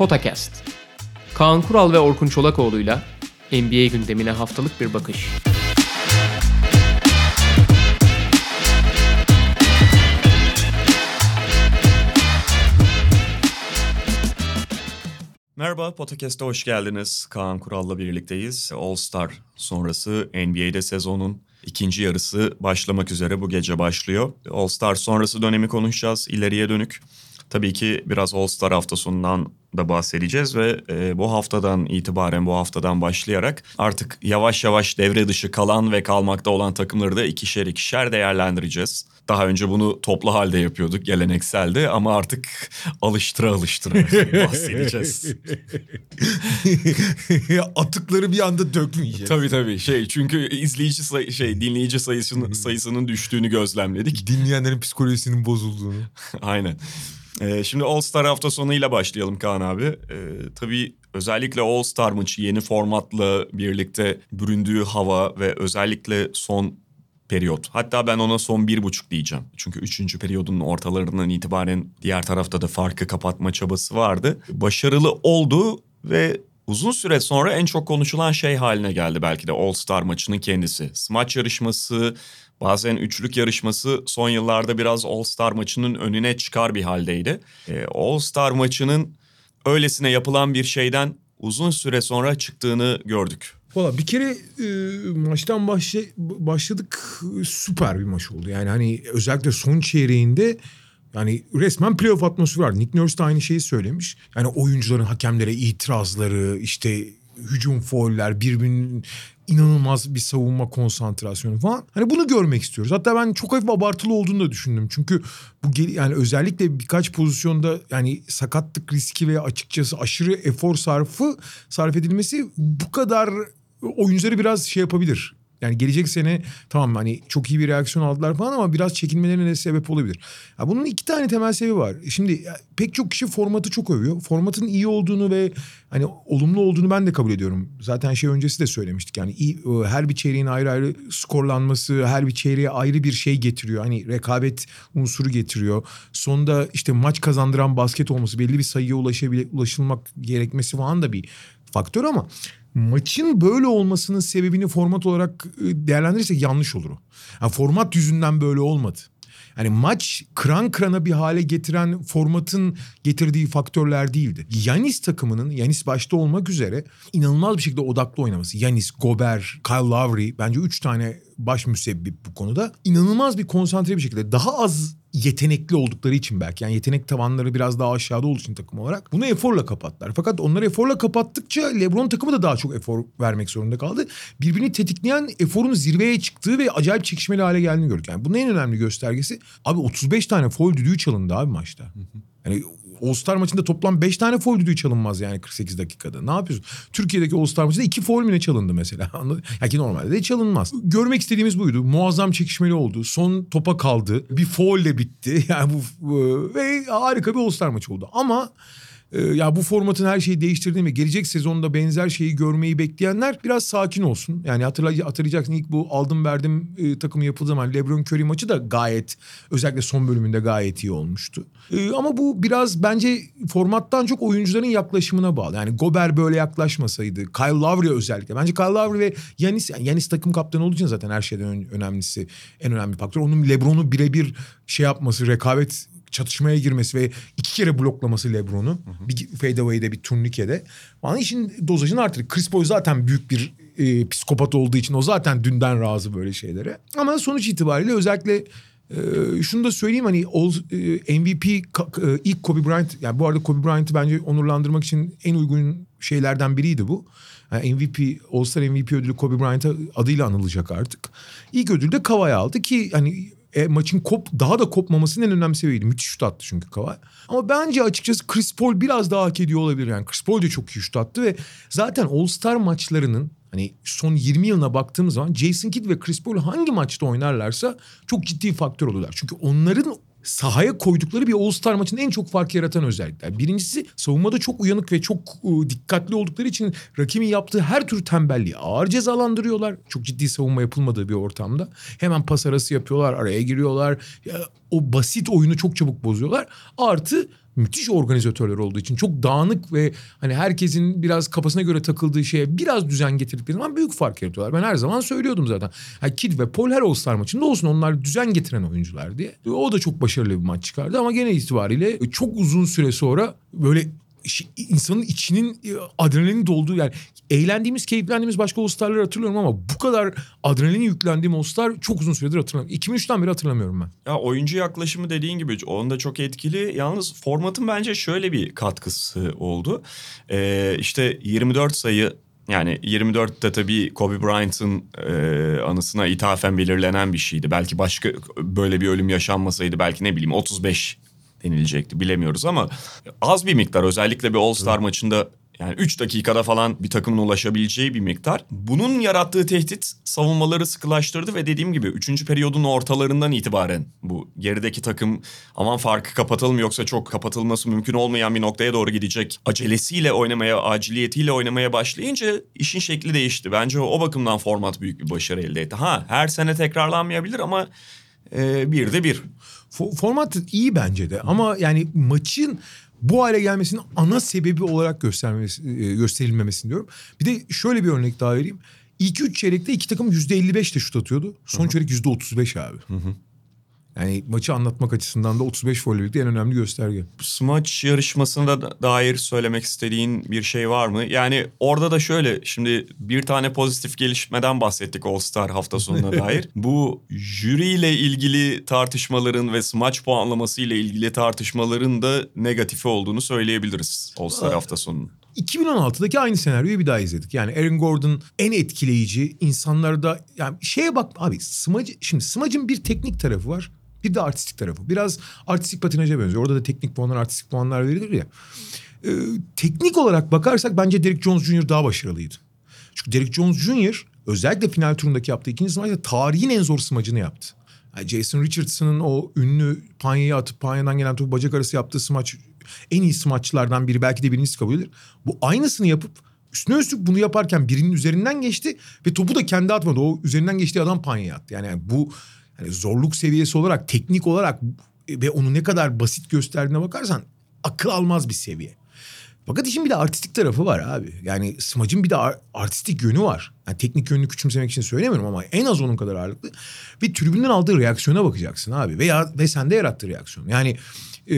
Potakast. Kaan Kural ve Orkun Çolakoğlu'yla NBA gündemine haftalık bir bakış. Merhaba, Podcast'a hoş geldiniz. Kaan Kural'la birlikteyiz. All Star sonrası NBA'de sezonun ikinci yarısı başlamak üzere bu gece başlıyor. All Star sonrası dönemi konuşacağız, ileriye dönük. Tabii ki biraz All Star hafta sonundan da bahsedeceğiz ve e, bu haftadan itibaren bu haftadan başlayarak artık yavaş yavaş devre dışı kalan ve kalmakta olan takımları da ikişer ikişer değerlendireceğiz. Daha önce bunu toplu halde yapıyorduk gelenekseldi ama artık alıştıra alıştıra bahsedeceğiz. Atıkları bir anda dökmeyeceğiz. tabii tabii şey çünkü izleyici sayı, şey dinleyici sayısının sayısının düştüğünü gözlemledik. Dinleyenlerin psikolojisinin bozulduğunu. Aynen. Ee, şimdi All Star hafta sonuyla başlayalım Kaan abi. Ee, tabii özellikle All Star maçı yeni formatla birlikte büründüğü hava ve özellikle son periyot. Hatta ben ona son bir buçuk diyeceğim. Çünkü üçüncü periyodun ortalarından itibaren diğer tarafta da farkı kapatma çabası vardı. Başarılı oldu ve uzun süre sonra en çok konuşulan şey haline geldi belki de All Star maçının kendisi. Smaç yarışması, bazen üçlük yarışması son yıllarda biraz All Star maçının önüne çıkar bir haldeydi. Ee, All Star maçının öylesine yapılan bir şeyden uzun süre sonra çıktığını gördük. Valla bir kere e, maçtan başla, başladık süper bir maç oldu. Yani hani özellikle son çeyreğinde yani resmen playoff atmosferi var. Nick Nurse de aynı şeyi söylemiş. Yani oyuncuların hakemlere itirazları, işte hücum fauller, birbirinin inanılmaz bir savunma konsantrasyonu falan. Hani bunu görmek istiyoruz. Hatta ben çok hafif abartılı olduğunu da düşündüm. Çünkü bu yani özellikle birkaç pozisyonda yani sakatlık riski ve açıkçası aşırı efor sarfı sarf edilmesi bu kadar oyuncuları biraz şey yapabilir. Yani gelecek sene tamam hani çok iyi bir reaksiyon aldılar falan ama biraz çekinmelerine sebep olabilir. Ya bunun iki tane temel sebebi var. Şimdi pek çok kişi formatı çok övüyor. Formatın iyi olduğunu ve hani olumlu olduğunu ben de kabul ediyorum. Zaten şey öncesi de söylemiştik. Yani iyi, her bir çeyreğin ayrı ayrı skorlanması, her bir çeyreğe ayrı bir şey getiriyor. Hani rekabet unsuru getiriyor. Sonunda işte maç kazandıran basket olması, belli bir sayıya ulaşabil ulaşılmak gerekmesi falan da bir faktör ama maçın böyle olmasının sebebini format olarak değerlendirirsek yanlış olur. Yani format yüzünden böyle olmadı. Yani maç kran krana bir hale getiren formatın getirdiği faktörler değildi. Yanis takımının Yanis başta olmak üzere inanılmaz bir şekilde odaklı oynaması. Yanis, Gober, Kyle Lowry bence üç tane baş müsebbip bu konuda. İnanılmaz bir konsantre bir şekilde daha az yetenekli oldukları için belki yani yetenek tavanları biraz daha aşağıda olduğu için takım olarak bunu eforla kapattılar. Fakat onları eforla kapattıkça LeBron takımı da daha çok efor vermek zorunda kaldı. Birbirini tetikleyen eforun zirveye çıktığı ve acayip çekişmeli hale geldiğini gördük. Yani bunun en önemli göstergesi abi 35 tane foul düdüğü çalındı abi maçta. Yani All-Star maçında toplam 5 tane foul düdüğü çalınmaz yani 48 dakikada. Ne yapıyorsun? Türkiye'deki All-Star maçında 2 foul mü ne çalındı mesela? ya ki normalde de çalınmaz. Görmek istediğimiz buydu. Muazzam çekişmeli oldu. Son topa kaldı. Bir foul de bitti. Yani bu ve harika bir All-Star maçı oldu. Ama ee, ya bu formatın her şeyi değiştirdiğini ve gelecek sezonda benzer şeyi görmeyi bekleyenler biraz sakin olsun. Yani hatırlay hatırlayacaksın ilk bu aldım verdim e, takımı yapıldığı zaman LeBron Curry maçı da gayet özellikle son bölümünde gayet iyi olmuştu. E, ama bu biraz bence formattan çok oyuncuların yaklaşımına bağlı. Yani Gober böyle yaklaşmasaydı, Kyle Lowry özellikle. Bence Kyle Lowry ve Yanis, yani Yanis takım kaptanı olduğu için zaten her şeyden önemlisi, en önemli faktör. Onun LeBron'u birebir şey yapması, rekabet çatışmaya girmesi ve iki kere bloklaması LeBron'u. Bir fadeaway'de bir turnikede. Bana işin dozajını artırır. Chris Paul zaten büyük bir e, psikopat olduğu için o zaten dünden razı böyle şeylere. Ama sonuç itibariyle özellikle ee, şunu da söyleyeyim hani all, e, MVP e, ilk Kobe Bryant yani bu arada Kobe Bryant'ı bence onurlandırmak için en uygun şeylerden biriydi bu. Yani MVP All Star MVP ödülü Kobe Bryant'a adıyla anılacak artık. İlk ödülü de Kawhi aldı ki hani e, maçın kop daha da kopmamasının en önemli sebebiydi. Müthiş şut attı çünkü Kawhi. Ama bence açıkçası Chris Paul biraz daha hak ediyor olabilir. Yani Chris Paul de çok iyi şut attı ve zaten All-Star maçlarının hani son 20 yılına baktığımız zaman Jason Kidd ve Chris Paul hangi maçta oynarlarsa çok ciddi faktör oluyorlar. Çünkü onların sahaya koydukları bir All-Star maçında en çok fark yaratan özellikler. Birincisi savunmada çok uyanık ve çok uh, dikkatli oldukları için rakibin yaptığı her tür tembelliği ağır cezalandırıyorlar. Çok ciddi savunma yapılmadığı bir ortamda. Hemen pas arası yapıyorlar, araya giriyorlar. Ya, o basit oyunu çok çabuk bozuyorlar. Artı müthiş organizatörler olduğu için çok dağınık ve hani herkesin biraz kafasına göre takıldığı şeye biraz düzen getirdikleri zaman büyük fark yaratıyorlar. Ben her zaman söylüyordum zaten. Yani Kid ve Paul her All-Star maçında olsun onlar düzen getiren oyuncular diye. O da çok başarılı bir maç çıkardı ama gene itibariyle çok uzun süre sonra böyle insanın içinin e, adrenalin dolduğu yani eğlendiğimiz, keyiflendiğimiz başka All-Star'ları hatırlıyorum ama bu kadar adrenalin yüklendiğim All-Star çok uzun süredir hatırlamıyorum. 2003'ten beri hatırlamıyorum ben. Ya oyuncu yaklaşımı dediğin gibi onda çok etkili. Yalnız formatın bence şöyle bir katkısı oldu. Ee, işte 24 sayı yani 24'te tabii Kobe Bryant'ın e, anısına ithafen belirlenen bir şeydi. Belki başka böyle bir ölüm yaşanmasaydı belki ne bileyim 35 denilecekti bilemiyoruz ama az bir miktar özellikle bir All Star evet. maçında yani 3 dakikada falan bir takımın ulaşabileceği bir miktar. Bunun yarattığı tehdit savunmaları sıkılaştırdı ve dediğim gibi 3. periyodun ortalarından itibaren bu gerideki takım aman farkı kapatalım yoksa çok kapatılması mümkün olmayan bir noktaya doğru gidecek acelesiyle oynamaya, aciliyetiyle oynamaya başlayınca işin şekli değişti. Bence o bakımdan format büyük bir başarı elde etti. Ha her sene tekrarlanmayabilir ama e, bir de bir. Format iyi bence de ama yani maçın bu hale gelmesinin ana sebebi olarak göstermesi, e, gösterilmemesini diyorum. Bir de şöyle bir örnek daha vereyim. İlk üç çeyrekte iki takım yüzde elli beş de şut atıyordu. Son Hı-hı. çeyrek yüzde otuz beş abi. Yani maçı anlatmak açısından da 35 folle birlikte en önemli gösterge. Smaç yarışmasına da dair söylemek istediğin bir şey var mı? Yani orada da şöyle şimdi bir tane pozitif gelişmeden bahsettik All Star hafta sonuna dair. Bu jüriyle ilgili tartışmaların ve smaç puanlaması ile ilgili tartışmaların da negatifi olduğunu söyleyebiliriz All Star hafta sonunun. 2016'daki aynı senaryoyu bir daha izledik. Yani Aaron Gordon en etkileyici insanlarda yani şeye bak abi smacı şimdi smacın bir teknik tarafı var. Bir de artistik tarafı. Biraz artistik patinaja benziyor. Orada da teknik puanlar, artistik puanlar verilir ya. Ee, teknik olarak bakarsak bence Derek Jones Jr. daha başarılıydı. Çünkü Derek Jones Jr. özellikle final turundaki yaptığı ikinci smaçta tarihin en zor smacını yaptı. Yani Jason Richardson'ın o ünlü panyayı atıp panyadan gelen topu bacak arası yaptığı smaç en iyi smaçlardan biri belki de birincisi kabul edilir. Bu aynısını yapıp üstüne üstlük bunu yaparken birinin üzerinden geçti ve topu da kendi atmadı. O üzerinden geçtiği adam panyaya attı. Yani, bu yani zorluk seviyesi olarak, teknik olarak ve onu ne kadar basit gösterdiğine bakarsan akıl almaz bir seviye. Fakat işin bir de artistik tarafı var abi. Yani smacın bir de artistik yönü var. Yani teknik yönünü küçümsemek için söylemiyorum ama en az onun kadar ağırlıklı. Ve tribünden aldığı reaksiyona bakacaksın abi. Veya ve sende yarattığı reaksiyon. Yani e,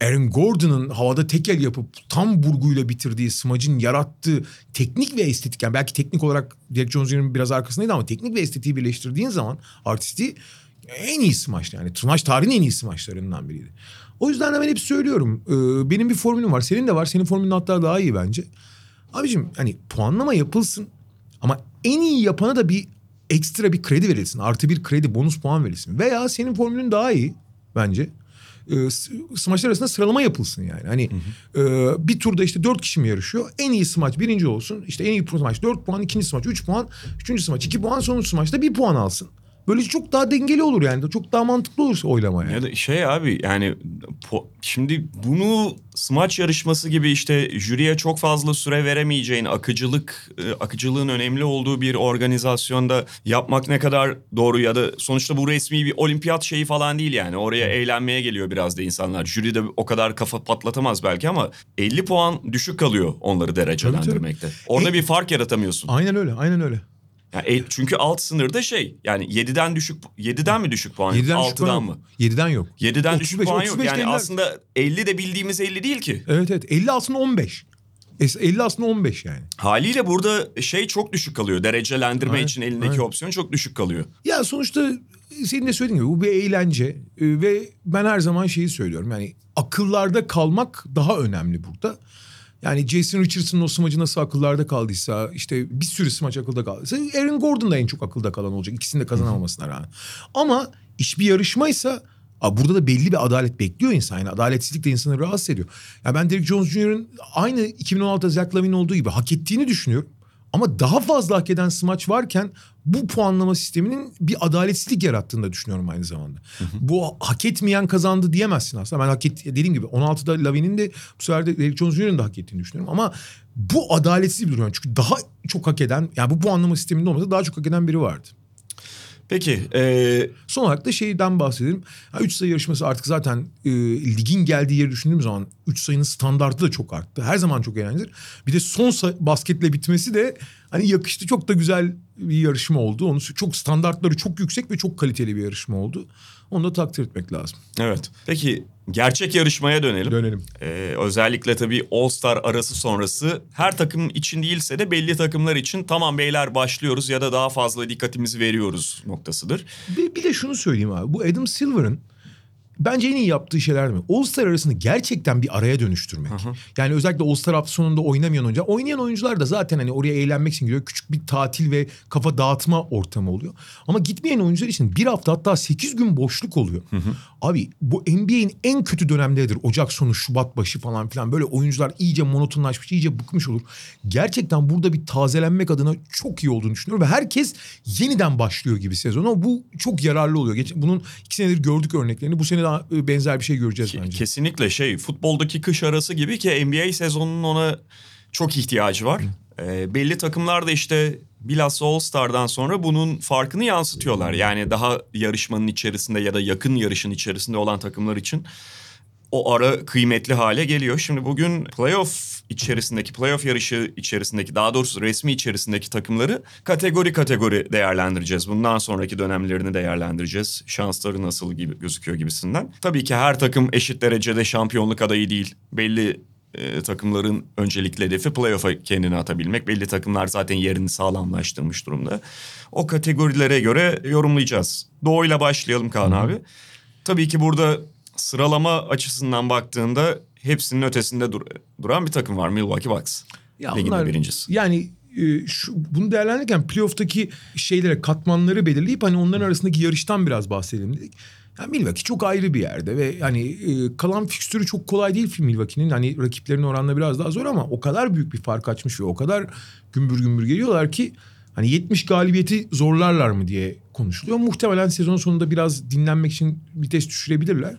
Aaron Gordon'ın havada tekel yapıp tam burguyla bitirdiği smacın yarattığı teknik ve estetik yani belki teknik olarak Derek Jones'un biraz arkasındaydı ama teknik ve estetiği birleştirdiğin zaman artisti en iyi smaç yani smaç tarihin en iyi smaçlarından biriydi. O yüzden de ben hep söylüyorum e, benim bir formülüm var senin de var. Senin formülün hatta daha iyi bence. Abicim hani puanlama yapılsın ama en iyi yapana da bir ekstra bir kredi verilsin. Artı bir kredi bonus puan verilsin. Veya senin formülün daha iyi bence e, smaçlar arasında sıralama yapılsın yani. Hani hı hı. E, bir turda işte dört kişi mi yarışıyor? En iyi smaç birinci olsun. İşte en iyi smaç dört puan, ikinci smaç üç puan, üçüncü smaç iki puan, sonuncu smaçta bir puan alsın. Böylece çok daha dengeli olur yani. Çok daha mantıklı olur oylama yani. Ya da şey abi yani şimdi bunu smaç yarışması gibi işte jüriye çok fazla süre veremeyeceğin akıcılık e, akıcılığın önemli olduğu bir organizasyonda yapmak ne kadar doğru ya da sonuçta bu resmi bir olimpiyat şeyi falan değil yani. Oraya eğlenmeye geliyor biraz da insanlar. Jüri de o kadar kafa patlatamaz belki ama 50 puan düşük kalıyor onları derecelendirmekte. Tabii, tabii. Orada e, bir fark yaratamıyorsun. Aynen öyle, aynen öyle. Yani çünkü alt sınırda şey yani 7'den düşük 7'den mi düşük puan 7'den 6'dan mı? 7'den yok. 7'den 35, düşük puan yok. Yani aslında 50 de bildiğimiz 50 değil ki. Evet evet 50 aslında 15. 50 aslında 15 yani. Haliyle burada şey çok düşük kalıyor. Derecelendirme aynen, için elindeki aynen. opsiyon çok düşük kalıyor. Ya sonuçta senin de söylediğin gibi bu bir eğlence e, ve ben her zaman şeyi söylüyorum. Yani akıllarda kalmak daha önemli burada. Yani Jason Richardson'ın o smacı nasıl akıllarda kaldıysa işte bir sürü smaç akılda kaldıysa Aaron Gordon da en çok akılda kalan olacak. İkisini de kazanamamasına rağmen. Ama iş bir yarışmaysa burada da belli bir adalet bekliyor insan. Yani adaletsizlik de insanı rahatsız ediyor. Ya ben Derek Jones Jr.'ın aynı 2016'da Zach Lavin olduğu gibi hak ettiğini düşünüyorum. Ama daha fazla hak eden smaç varken bu puanlama sisteminin bir adaletsizlik yarattığını da düşünüyorum aynı zamanda. Hı hı. Bu hak etmeyen kazandı diyemezsin aslında. Ben hak et, dediğim gibi 16'da Lavin'in de bu sefer de Derek Jones Jr.'ın da hak ettiğini düşünüyorum. Ama bu adaletsiz bir durum. Çünkü daha çok hak eden yani bu puanlama sisteminde olmasa daha çok hak eden biri vardı. Peki. E... Son olarak da şeyden bahsedelim. 3 sayı yarışması artık zaten e, ligin geldiği yeri düşündüğüm zaman 3 sayının standartı da çok arttı. Her zaman çok eğlenceli. Bir de son basketle bitmesi de hani yakıştı. Çok da güzel bir yarışma oldu. Onu çok standartları çok yüksek ve çok kaliteli bir yarışma oldu. Onu da takdir etmek lazım. Evet. Peki gerçek yarışmaya dönelim. Dönelim. Ee, özellikle tabii All Star arası sonrası her takım için değilse de belli takımlar için tamam beyler başlıyoruz ya da daha fazla dikkatimizi veriyoruz noktasıdır. Bir, bir de şunu söyleyeyim abi. Bu Adam Silver'ın bence en iyi yaptığı şeyler mi? All Star arasını gerçekten bir araya dönüştürmek. Hı hı. Yani özellikle All Star hafta sonunda oynamayan oyuncular. Oynayan oyuncular da zaten hani oraya eğlenmek için gidiyor. Küçük bir tatil ve kafa dağıtma ortamı oluyor. Ama gitmeyen oyuncular için bir hafta hatta sekiz gün boşluk oluyor. Hı hı. Abi bu NBA'in en kötü dönemdedir. Ocak sonu, Şubat başı falan filan. Böyle oyuncular iyice monotonlaşmış, iyice bıkmış olur. Gerçekten burada bir tazelenmek adına çok iyi olduğunu düşünüyorum. Ve herkes yeniden başlıyor gibi sezonu. Bu çok yararlı oluyor. Bunun iki senedir gördük örneklerini. Bu sene daha e, benzer bir şey göreceğiz Ke- bence. Kesinlikle şey futboldaki kış arası gibi ki NBA sezonunun ona çok ihtiyacı var. E, belli takımlar da işte bilhassa All Star'dan sonra bunun farkını yansıtıyorlar. Yani daha yarışmanın içerisinde ya da yakın yarışın içerisinde olan takımlar için o ara kıymetli hale geliyor. Şimdi bugün playoff içerisindeki, playoff yarışı içerisindeki, daha doğrusu resmi içerisindeki takımları kategori kategori değerlendireceğiz. Bundan sonraki dönemlerini değerlendireceğiz. Şansları nasıl gibi gözüküyor gibisinden. Tabii ki her takım eşit derecede şampiyonluk adayı değil. Belli e, takımların öncelikli hedefi playoff'a kendini atabilmek. Belli takımlar zaten yerini sağlamlaştırmış durumda. O kategorilere göre yorumlayacağız. Doğu'yla başlayalım Kaan Hı-hı. abi. Tabii ki burada sıralama açısından baktığında hepsinin ötesinde dur- duran bir takım var Milwaukee Bucks. Ya Ligin onlar, birincisi. Yani e, şu, bunu değerlendirirken playoff'taki şeylere katmanları belirleyip hani onların arasındaki yarıştan biraz bahsedelim dedik. Yani Milwaukee çok ayrı bir yerde ve hani e, kalan fikstürü çok kolay değil Milwaukee'nin. Hani rakiplerin oranla biraz daha zor ama o kadar büyük bir fark açmış ve o kadar gümbür gümbür geliyorlar ki hani 70 galibiyeti zorlarlar mı diye konuşuluyor. Muhtemelen sezon sonunda biraz dinlenmek için vites düşürebilirler.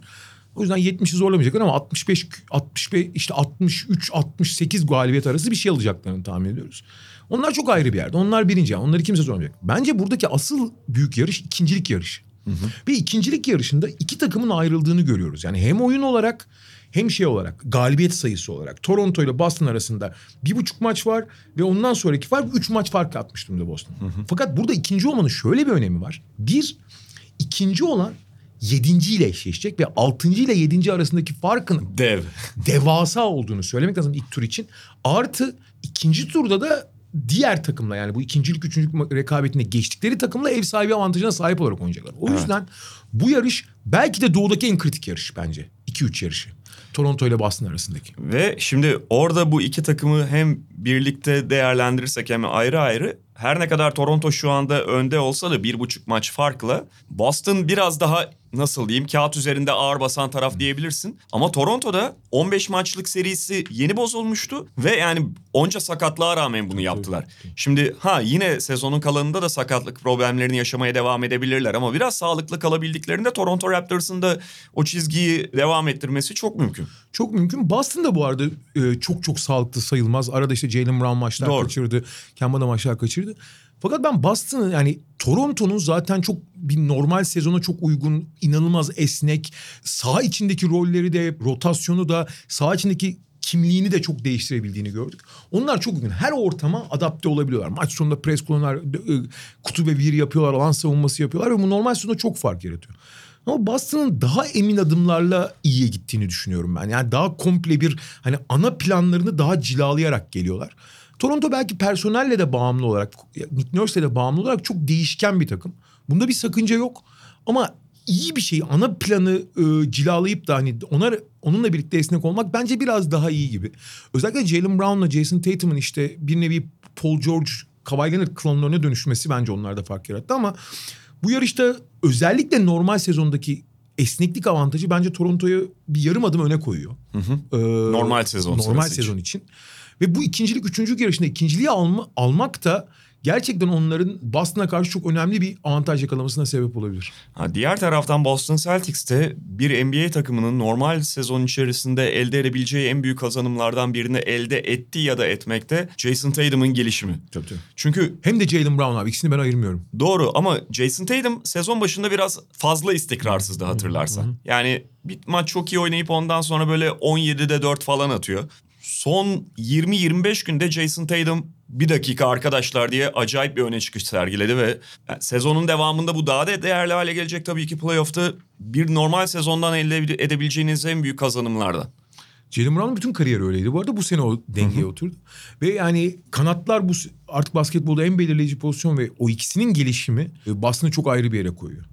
O yüzden 70'i zorlamayacaklar ama 65 65 işte 63 68 galibiyet arası bir şey alacaklarını tahmin ediyoruz. Onlar çok ayrı bir yerde. Onlar birinci. Onları kimse zorlamayacak. Bence buradaki asıl büyük yarış ikincilik yarışı. Hı hı. Ve ikincilik yarışında iki takımın ayrıldığını görüyoruz. Yani hem oyun olarak hem şey olarak galibiyet sayısı olarak Toronto ile Boston arasında bir buçuk maç var ve ondan sonraki fark üç maç fark atmış durumda Boston. Hı hı. Fakat burada ikinci olmanın şöyle bir önemi var. Bir, ikinci olan yedinciyle eşleşecek ve altıncı ile yedinci arasındaki farkın dev devasa olduğunu söylemek lazım ilk tur için. Artı ikinci turda da diğer takımla yani bu ikincilik üçüncülük rekabetine geçtikleri takımla ev sahibi avantajına sahip olarak oynayacaklar. O evet. yüzden bu yarış belki de doğudaki en kritik yarış bence. 2-3 yarışı. Toronto ile Boston arasındaki. Ve şimdi orada bu iki takımı hem birlikte değerlendirirsek hem ayrı ayrı her ne kadar Toronto şu anda önde olsa da bir buçuk maç farklı. Boston biraz daha nasıl diyeyim kağıt üzerinde ağır basan taraf diyebilirsin. Ama Toronto'da 15 maçlık serisi yeni bozulmuştu ve yani onca sakatlığa rağmen bunu yaptılar. Şimdi ha yine sezonun kalanında da sakatlık problemlerini yaşamaya devam edebilirler ama biraz sağlıklı kalabildiklerinde Toronto Raptors'ın da o çizgiyi devam ettirmesi çok mümkün. Çok mümkün. Boston da bu arada e, çok çok sağlıklı sayılmaz. Arada işte Jalen Brown maçlar Doğru. kaçırdı. Kemba da maçlar kaçırdı. Fakat ben Boston'ın yani Toronto'nun zaten çok bir normal sezona çok uygun, inanılmaz esnek, sağ içindeki rolleri de, rotasyonu da, sağ içindeki kimliğini de çok değiştirebildiğini gördük. Onlar çok uygun. Her ortama adapte olabiliyorlar. Maç sonunda pres kullanıyorlar, e, kutu ve bir yapıyorlar, alan savunması yapıyorlar ve bu normal sezonda çok fark yaratıyor. Ama Boston'ın daha emin adımlarla iyiye gittiğini düşünüyorum ben. Yani daha komple bir hani ana planlarını daha cilalayarak geliyorlar. Toronto belki personelle de bağımlı olarak, Nick Nurse'le de bağımlı olarak çok değişken bir takım. Bunda bir sakınca yok. Ama iyi bir şey ana planı e, cilalayıp da hani ona onunla birlikte esnek olmak bence biraz daha iyi gibi. Özellikle Jalen Brown'la Jason Tatum'un işte bir nevi Paul George, Kawhi Leonard klonlarına dönüşmesi bence onlarda fark yarattı ama bu yarışta özellikle normal sezondaki esneklik avantajı bence Toronto'yu bir yarım adım öne koyuyor. Hı hı. Ee, normal sezon normal sezon için. için. Ve bu ikincilik, üçüncülük yarışında ikinciliği alma, almak da gerçekten onların Boston'a karşı çok önemli bir avantaj yakalamasına sebep olabilir. Ha, diğer taraftan Boston Celtics'te bir NBA takımının normal sezon içerisinde elde edebileceği en büyük kazanımlardan birini elde etti ya da etmekte Jason Tatum'un gelişimi. Tabii tabii. Çünkü Hem de Jalen Brown abi ikisini ben ayırmıyorum. Doğru ama Jason Tatum sezon başında biraz fazla istikrarsızdı hatırlarsan. Yani bir maç çok iyi oynayıp ondan sonra böyle 17'de 4 falan atıyor. Son 20-25 günde Jason Tatum bir dakika arkadaşlar diye acayip bir öne çıkış sergiledi ve sezonun devamında bu daha da değerli hale gelecek tabii ki playoff'ta bir normal sezondan elde edebileceğiniz en büyük kazanımlardan. Jalen Brown'un bütün kariyeri öyleydi. Bu arada bu sene o dengeye oturdu. Ve yani kanatlar bu artık basketbolda en belirleyici pozisyon ve o ikisinin gelişimi e, Boston'ı çok ayrı bir yere koyuyor.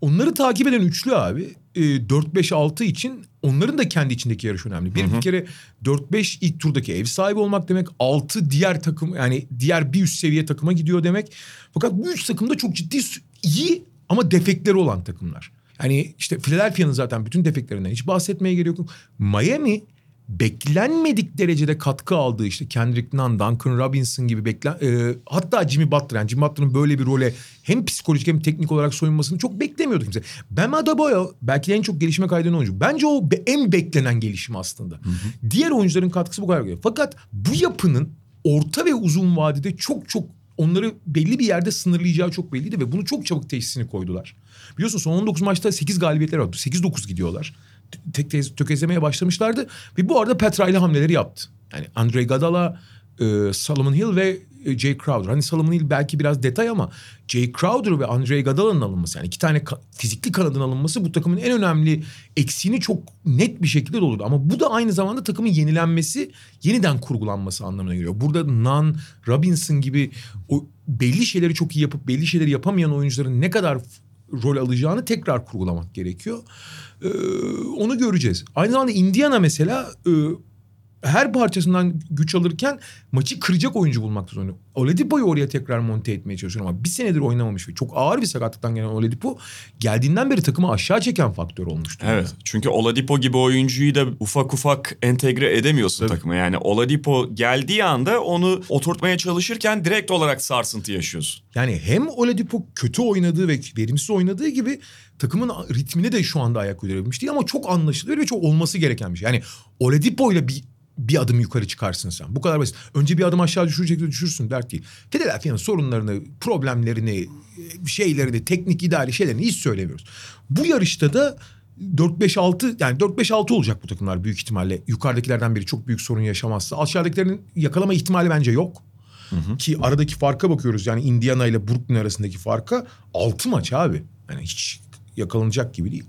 Onları takip eden üçlü abi e, 4-5-6 için onların da kendi içindeki yarış önemli. Bir, bir kere 4-5 ilk turdaki ev sahibi olmak demek. 6 diğer takım yani diğer bir üst seviye takıma gidiyor demek. Fakat bu üç takım da çok ciddi iyi ama defekleri olan takımlar. Yani işte Philadelphia'nın zaten bütün defeklerinden hiç bahsetmeye gerek yok. Miami beklenmedik derecede katkı aldığı işte Kendrick Nunn, Duncan Robinson gibi beklen e, hatta Jimmy Butler yani Jimmy Butler'ın böyle bir role hem psikolojik hem teknik olarak soyunmasını çok beklemiyordu kimse. Bam Adebayo belki en çok gelişime kaydeden oyuncu. Bence o be, en beklenen gelişim aslında. Hı hı. Diğer oyuncuların katkısı bu kadar. Geliyor. Fakat bu yapının orta ve uzun vadede çok çok onları belli bir yerde sınırlayacağı çok belliydi ve bunu çok çabuk teşhisini koydular. Biliyorsun son 19 maçta 8 galibiyetler var. 8-9 gidiyorlar tek tökezlemeye başlamışlardı. Ve bu arada Petra ile hamleleri yaptı. Yani Andre Gadala, e, Solomon Hill ve e, Jay Crowder. Hani Solomon Hill belki biraz detay ama Jay Crowder ve Andre Gadala'nın alınması yani iki tane ka- fizikli kanadın alınması bu takımın en önemli eksiğini çok net bir şekilde doldurdu. Ama bu da aynı zamanda takımın yenilenmesi, yeniden kurgulanması anlamına geliyor. Burada Nan, Robinson gibi o belli şeyleri çok iyi yapıp belli şeyleri yapamayan oyuncuların ne kadar rol alacağını tekrar kurgulamak gerekiyor. Ee, onu göreceğiz. Aynı zamanda Indiana mesela e, her parçasından güç alırken maçı kıracak oyuncu bulmakta zorunda. Oladipo'yu oraya tekrar monte etmeye çalışıyor ama bir senedir oynamamış ve çok ağır bir sakatlıktan gelen Oladipo geldiğinden beri takımı aşağı çeken faktör olmuştu. Evet. Yani. Çünkü Oladipo gibi oyuncuyu da ufak ufak entegre edemiyorsun Tabii. takıma. Yani Oladipo geldiği anda onu oturtmaya çalışırken direkt olarak sarsıntı yaşıyorsun. Yani hem Oladipo kötü oynadığı ve verimsiz oynadığı gibi takımın ritmine de şu anda ayak uydurabilmiş değil ama çok anlaşılıyor ve çok olması gereken bir şey. Yani Oladipo ile bir bir adım yukarı çıkarsın sen. Bu kadar basit. Önce bir adım aşağı düşürecek de düşürsün dert değil. Philadelphia'nın sorunlarını, problemlerini, şeylerini, teknik idari şeylerini hiç söylemiyoruz. Bu yarışta da 4-5-6 yani 4-5-6 olacak bu takımlar büyük ihtimalle. Yukarıdakilerden biri çok büyük sorun yaşamazsa. Aşağıdakilerin yakalama ihtimali bence yok. Hı hı. Ki aradaki farka bakıyoruz yani Indiana ile Brooklyn arasındaki farka 6 maç abi. Yani hiç yakalanacak gibi değil.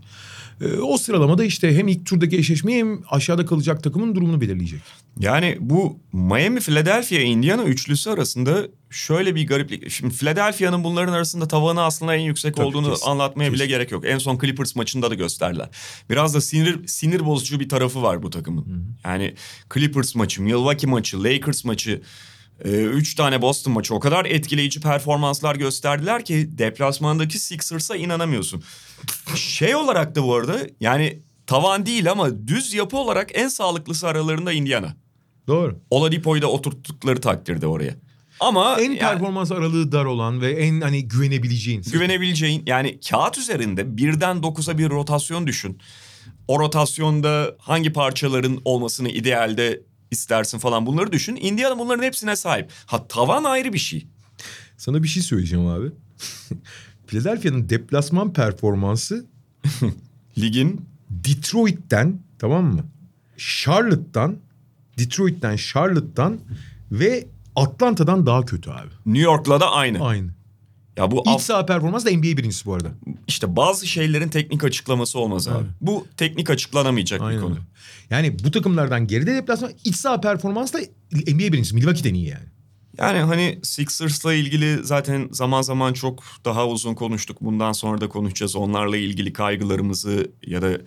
E, o sıralamada işte hem ilk turdaki eşleşmeyi hem aşağıda kalacak takımın durumunu belirleyecek. Yani bu Miami, Philadelphia, Indiana üçlüsü arasında şöyle bir gariplik. Şimdi Philadelphia'nın bunların arasında tavanı aslında en yüksek Tabii, olduğunu kesin, anlatmaya kesin. bile gerek yok. En son Clippers maçında da gösterdiler. Biraz da sinir sinir bozucu bir tarafı var bu takımın. Hı hı. Yani Clippers maçı, Milwaukee maçı, Lakers maçı ee, üç tane Boston maçı o kadar etkileyici performanslar gösterdiler ki deplasmandaki Sixers'a inanamıyorsun. Şey olarak da bu arada yani tavan değil ama düz yapı olarak en sağlıklısı aralarında Indiana. Doğru. Oladipo'yu da oturttukları takdirde oraya. Ama en yani, performans aralığı dar olan ve en hani güvenebileceğin. Güvenebileceğin yani kağıt üzerinde birden dokuza bir rotasyon düşün. O rotasyonda hangi parçaların olmasını idealde istersin falan bunları düşün. Indiana bunların hepsine sahip. Ha tavan ayrı bir şey. Sana bir şey söyleyeceğim abi. Philadelphia'nın deplasman performansı ligin Detroit'ten tamam mı? Charlotte'dan Detroit'ten Charlotte'dan ve Atlanta'dan daha kötü abi. New York'la da aynı. Aynı. Ya bu İç saha performans da NBA birincisi bu arada. İşte bazı şeylerin teknik açıklaması olmaz abi. Bu teknik açıklanamayacak Aynen. bir konu. Yani bu takımlardan geride deplasman iç saha performans da NBA birincisi. Milwaukee'den iyi yani. Yani hani Sixers'la ilgili zaten zaman zaman çok daha uzun konuştuk. Bundan sonra da konuşacağız. Onlarla ilgili kaygılarımızı ya da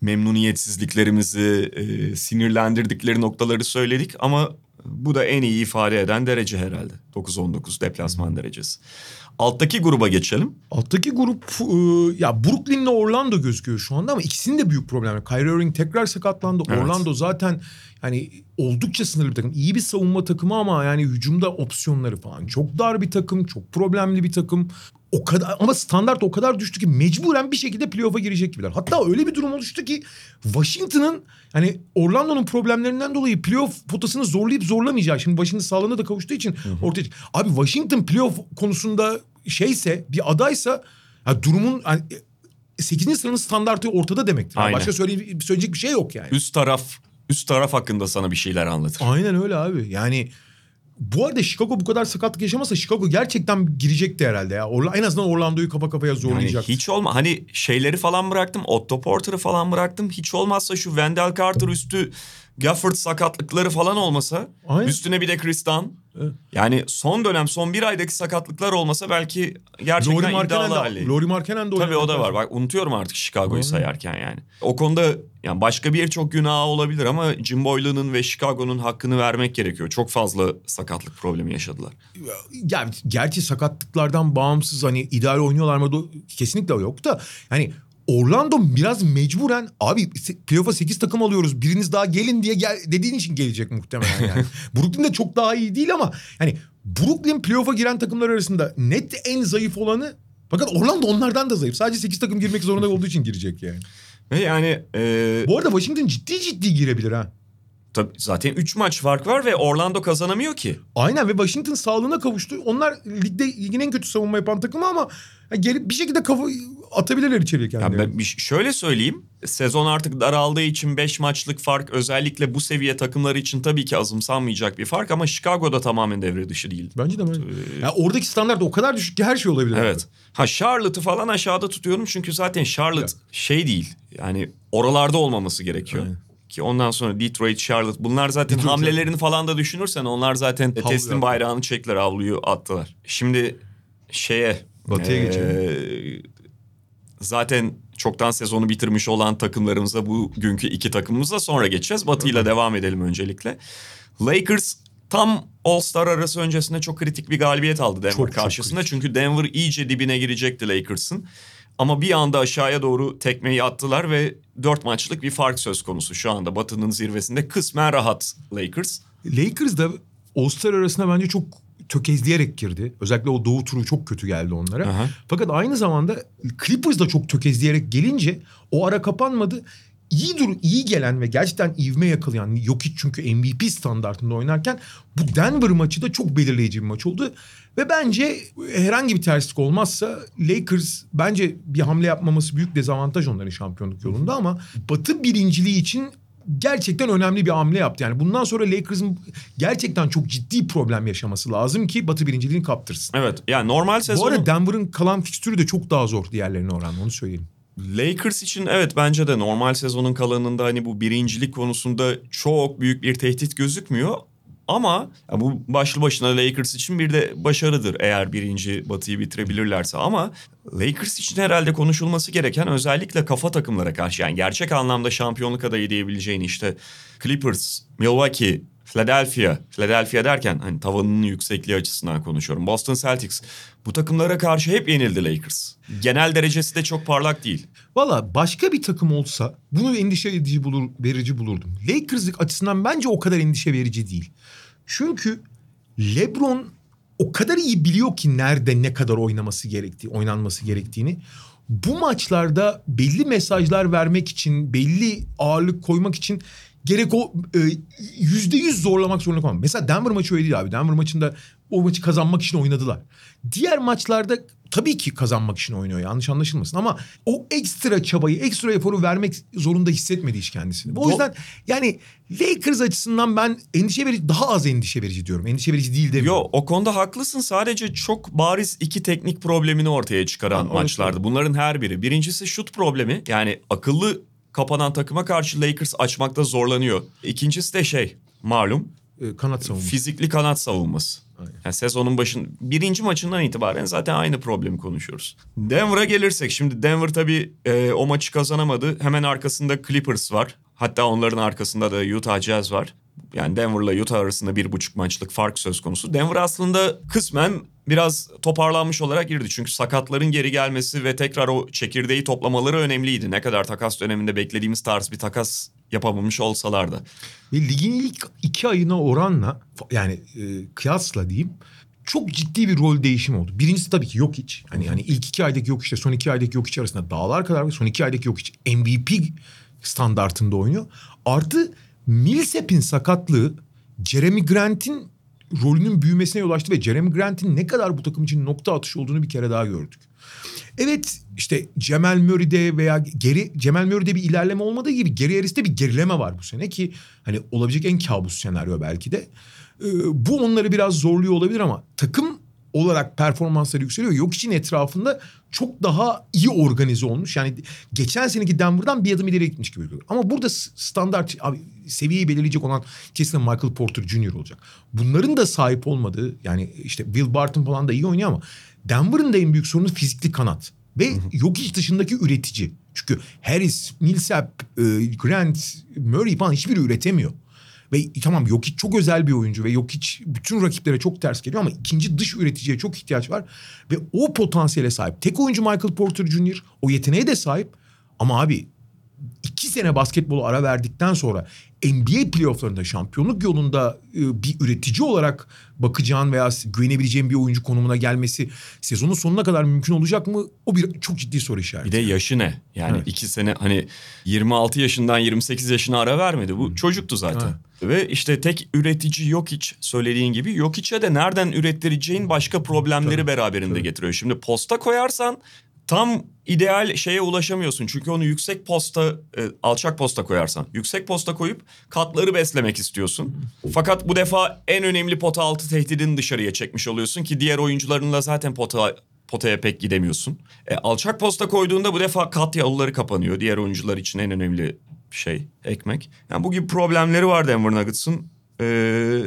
memnuniyetsizliklerimizi, e, sinirlendirdikleri noktaları söyledik. Ama Bu da en iyi ifade eden derece herhalde. 9-19 deplasman derecesi. Alttaki gruba geçelim. Alttaki grup e, ya Brooklyn'le Orlando gözüküyor şu anda ama ikisinin de büyük problemleri. Kyrie Irving tekrar sakatlandı. Evet. Orlando zaten yani oldukça sınırlı bir takım. İyi bir savunma takımı ama yani hücumda opsiyonları falan çok dar bir takım, çok problemli bir takım. O kadar ama standart o kadar düştü ki mecburen bir şekilde playoff'a girecek gibiler. Hatta öyle bir durum oluştu ki Washington'ın hani Orlando'nun problemlerinden dolayı playoff potasını zorlayıp zorlamayacağı. Şimdi Washington sağlığına da kavuştuğu için ortaya çık- Abi Washington playoff konusunda şeyse bir adaysa ya durumun hani, 8. sıranın standartı ortada demektir. Yani. Başka söyle, söyleyecek bir şey yok yani. Üst taraf üst taraf hakkında sana bir şeyler anlatır. Aynen öyle abi. Yani bu arada Chicago bu kadar sakatlık yaşamasa Chicago gerçekten girecekti herhalde ya. Orla, en azından Orlando'yu kafa kafaya Yani zorlayacaktı. hiç olma hani şeyleri falan bıraktım. Otto Porter'ı falan bıraktım. Hiç olmazsa şu Wendell Carter üstü Gafford sakatlıkları falan olmasa. Aynen. Üstüne bir de Dunn. Evet. Yani son dönem son bir aydaki sakatlıklar olmasa belki gerçekten Lori iddialı hali. Lori Markkanen de Tabii o da var. Bak unutuyorum artık Chicago'yu sayarken yani. O konuda yani başka bir çok günahı olabilir ama Jim Boylan'ın ve Chicago'nun hakkını vermek gerekiyor. Çok fazla sakatlık problemi yaşadılar. Ya gerçi sakatlıklardan bağımsız hani ideal oynuyorlar mı kesinlikle yok da yani Orlando biraz mecburen abi playoff'a 8 takım alıyoruz biriniz daha gelin diye gel, dediğin için gelecek muhtemelen yani. Brooklyn de çok daha iyi değil ama hani Brooklyn playoff'a giren takımlar arasında net en zayıf olanı fakat Orlando onlardan da zayıf. Sadece 8 takım girmek zorunda olduğu için girecek yani. Ve yani e, Bu arada Washington ciddi ciddi girebilir ha. Tabii zaten 3 maç fark var ve Orlando kazanamıyor ki. Aynen ve Washington sağlığına kavuştu. Onlar ligde ligin en kötü savunma yapan takımı ama gelip bir şekilde kafa atabilirler içeriye Ya kendilerini. ben bir- şöyle söyleyeyim. Sezon artık daraldığı için 5 maçlık fark özellikle bu seviye takımları için tabii ki azımsanmayacak bir fark ama Chicago'da tamamen devre dışı değil. Bence de böyle. Ya oradaki standart o kadar düşük ki her şey olabilir. Evet. Ha Charlotte'ı falan aşağıda tutuyorum çünkü zaten Charlotte şey değil. Yani oralarda olmaması gerekiyor. Aynen. Ki ondan sonra Detroit, Charlotte bunlar zaten Detroit, hamlelerini falan da düşünürsen onlar zaten Havlu teslim bayrağını çektiler, avluyu attılar. Şimdi şeye Batıya eee, geçelim. Zaten çoktan sezonu bitirmiş olan takımlarımıza bugünkü iki takımımıza sonra geçeceğiz. Batı ile devam edelim öncelikle. Lakers tam All-Star arası öncesinde çok kritik bir galibiyet aldı Denver Çok, çok karşısında. kritik. Çünkü Denver iyice dibine girecekti Lakers'ın. Ama bir anda aşağıya doğru tekmeyi attılar ve dört maçlık bir fark söz konusu. Şu anda Batı'nın zirvesinde kısmen rahat Lakers. Lakers da All-Star arasına bence çok tökezleyerek girdi. Özellikle o doğu turu çok kötü geldi onlara. Aha. Fakat aynı zamanda Clippers da çok tökezleyerek gelince o ara kapanmadı. İyi dur iyi gelen ve gerçekten ivme yakalayan Jokic çünkü MVP standartında oynarken bu Denver maçı da çok belirleyici bir maç oldu. Ve bence herhangi bir terslik olmazsa Lakers bence bir hamle yapmaması büyük dezavantaj onların şampiyonluk yolunda ama Batı birinciliği için gerçekten önemli bir hamle yaptı. Yani bundan sonra Lakers'ın gerçekten çok ciddi problem yaşaması lazım ki Batı birinciliğini kaptırsın. Evet yani normal Bu sezonu... arada Denver'ın kalan fikstürü de çok daha zor diğerlerine oranla onu söyleyeyim. Lakers için evet bence de normal sezonun kalanında hani bu birincilik konusunda çok büyük bir tehdit gözükmüyor. Ama bu başlı başına Lakers için bir de başarıdır eğer birinci batıyı bitirebilirlerse. Ama Lakers için herhalde konuşulması gereken özellikle kafa takımlara karşı yani gerçek anlamda şampiyonluk adayı diyebileceğin işte Clippers, Milwaukee, Philadelphia, Philadelphia derken hani tavanının yüksekliği açısından konuşuyorum. Boston Celtics bu takımlara karşı hep yenildi Lakers. Genel derecesi de çok parlak değil. Valla başka bir takım olsa bunu endişe edici bulur, verici bulurdum. Lakers açısından bence o kadar endişe verici değil. Çünkü LeBron o kadar iyi biliyor ki nerede ne kadar oynaması gerektiği, oynanması gerektiğini. Bu maçlarda belli mesajlar vermek için, belli ağırlık koymak için gerek o e, yüzde yüz zorlamak zorunda kalmam. Mesela Denver maçı öyle değil abi. Denver maçında o maçı kazanmak için oynadılar. Diğer maçlarda tabii ki kazanmak için oynuyor yanlış anlaşılmasın ama o ekstra çabayı, ekstra eforu vermek zorunda hissetmedi hiç kendisini. O Do- yüzden yani Lakers açısından ben endişe verici, daha az endişe verici diyorum. Endişe verici değil demiyorum. Yo o konuda haklısın sadece çok bariz iki teknik problemini ortaya çıkaran Ha, maçlardı. Bunların her biri. Birincisi şut problemi yani akıllı kapanan takıma karşı Lakers açmakta zorlanıyor. İkincisi de şey malum Ee, kanat savunması. fizikli kanat savunması. Aynen. Yani sezonun başın birinci maçından itibaren zaten aynı problemi konuşuyoruz. Denver'a gelirsek şimdi Denver tabii e, o maçı kazanamadı. Hemen arkasında Clippers var. Hatta onların arkasında da Utah Jazz var. Yani Denver'la Utah arasında bir buçuk maçlık fark söz konusu. Denver aslında kısmen biraz toparlanmış olarak girdi. Çünkü sakatların geri gelmesi ve tekrar o çekirdeği toplamaları önemliydi. Ne kadar takas döneminde beklediğimiz tarz bir takas yapamamış olsalar da. Ve ligin ilk iki ayına oranla yani e, kıyasla diyeyim çok ciddi bir rol değişimi oldu. Birincisi tabii ki yok hiç. Hani yani ilk iki aydaki yok işte son iki aydaki yok hiç arasında dağlar kadar var. Son iki aydaki yok hiç MVP standartında oynuyor. Artı Millsap'in sakatlığı Jeremy Grant'in rolünün büyümesine yol açtı ve Jeremy Grant'in ne kadar bu takım için nokta atışı olduğunu bir kere daha gördük. Evet işte Cemal Murray'de veya geri Cemal Murray'de bir ilerleme olmadığı gibi Geri Harris'te bir gerileme var bu sene ki hani olabilecek en kabus senaryo belki de. Ee, bu onları biraz zorluyor olabilir ama takım olarak performansları yükseliyor. Yok için etrafında çok daha iyi organize olmuş. Yani geçen seneki Denver'dan bir adım ileri gitmiş gibi görünüyor. Ama burada standart abi, seviyeyi belirleyecek olan kesin Michael Porter Jr. olacak. Bunların da sahip olmadığı yani işte Will Barton falan da iyi oynuyor ama Denver'ın da en büyük sorunu fizikli kanat. Ve yok iş dışındaki üretici. Çünkü Harris, Millsap, e, Grant, Murray falan hiçbiri üretemiyor. Ve tamam Jokic çok özel bir oyuncu ve Jokic bütün rakiplere çok ters geliyor ama ikinci dış üreticiye çok ihtiyaç var. Ve o potansiyele sahip. Tek oyuncu Michael Porter Jr. o yeteneğe de sahip. Ama abi iki sene basketbolu ara verdikten sonra NBA playofflarında şampiyonluk yolunda e, bir üretici olarak bakacağın veya güvenebileceğin bir oyuncu konumuna gelmesi sezonun sonuna kadar mümkün olacak mı? O bir çok ciddi soru işareti. Bir de yaşı ne? Yani evet. iki sene hani 26 yaşından 28 yaşına ara vermedi. Bu çocuktu zaten. Evet. Ve işte tek üretici yok hiç söylediğin gibi yok içe de nereden ürettireceğin başka problemleri tabii, beraberinde tabii. getiriyor. Şimdi posta koyarsan tam ideal şeye ulaşamıyorsun. Çünkü onu yüksek posta, e, alçak posta koyarsan. Yüksek posta koyup katları beslemek istiyorsun. Fakat bu defa en önemli pota altı tehdidini dışarıya çekmiş oluyorsun ki diğer oyuncularınla zaten pota potaya pek gidemiyorsun. E, alçak posta koyduğunda bu defa kat yolları kapanıyor. Diğer oyuncular için en önemli şey ekmek. Yani bu gibi problemleri var Denver Nuggets'ın. Ee,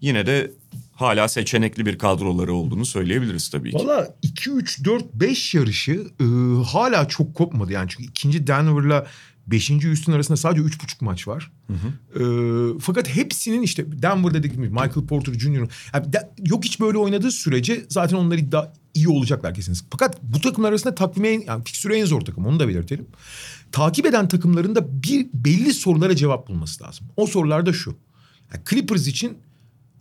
yine de hala seçenekli bir kadroları olduğunu söyleyebiliriz tabii ki. Valla 2, 3, 4, 5 yarışı e, hala çok kopmadı. Yani çünkü ikinci Denver'la beşinci Houston arasında sadece üç buçuk maç var. Hı hı. E, fakat hepsinin işte Denver dediğim gibi Michael Porter Jr. Yani yok hiç böyle oynadığı sürece zaten onlar iddia iyi olacaklar kesin. Fakat bu takımlar arasında takvime en, yani fiksüre en zor takım onu da belirtelim. Takip eden takımların da bir belli sorulara cevap bulması lazım. O sorular da şu. Yani Clippers için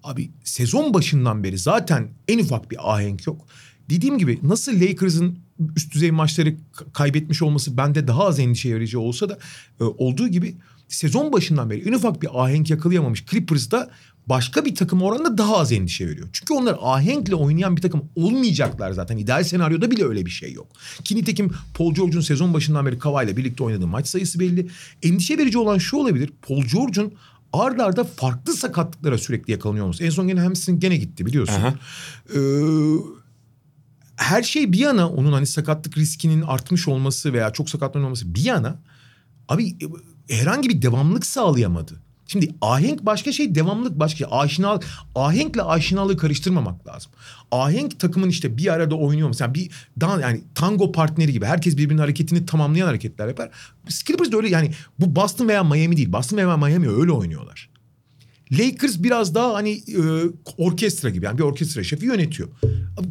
Abi sezon başından beri zaten en ufak bir ahenk yok. Dediğim gibi nasıl Lakers'ın üst düzey maçları kaybetmiş olması bende daha az endişe yarayıcı olsa da e, olduğu gibi sezon başından beri en ufak bir ahenk yakalayamamış Clippers'da başka bir takım oranında daha az endişe veriyor. Çünkü onlar ahenkle oynayan bir takım olmayacaklar zaten. İdeal senaryoda bile öyle bir şey yok. Ki nitekim Paul George'un sezon başından beri Kawhi'yle birlikte oynadığı maç sayısı belli. Endişe verici olan şu olabilir. Paul George'un arda arda farklı sakatlıklara sürekli yakalanıyor musun? En son gene hamstring gene gitti biliyorsun. Ee, her şey bir yana onun hani sakatlık riskinin artmış olması veya çok sakatlanıyor olması bir yana abi herhangi bir devamlık sağlayamadı. Şimdi ahenk başka şey, devamlılık başka şey. Aşinalık, ahenkle aşinalığı karıştırmamak lazım. Ahenk takımın işte bir arada oynuyor mesela bir daha yani tango partneri gibi herkes birbirinin hareketini tamamlayan hareketler yapar. Clippers de öyle yani bu Boston veya Miami değil. Boston veya Miami öyle oynuyorlar. Lakers biraz daha hani e, orkestra gibi yani bir orkestra şefi yönetiyor.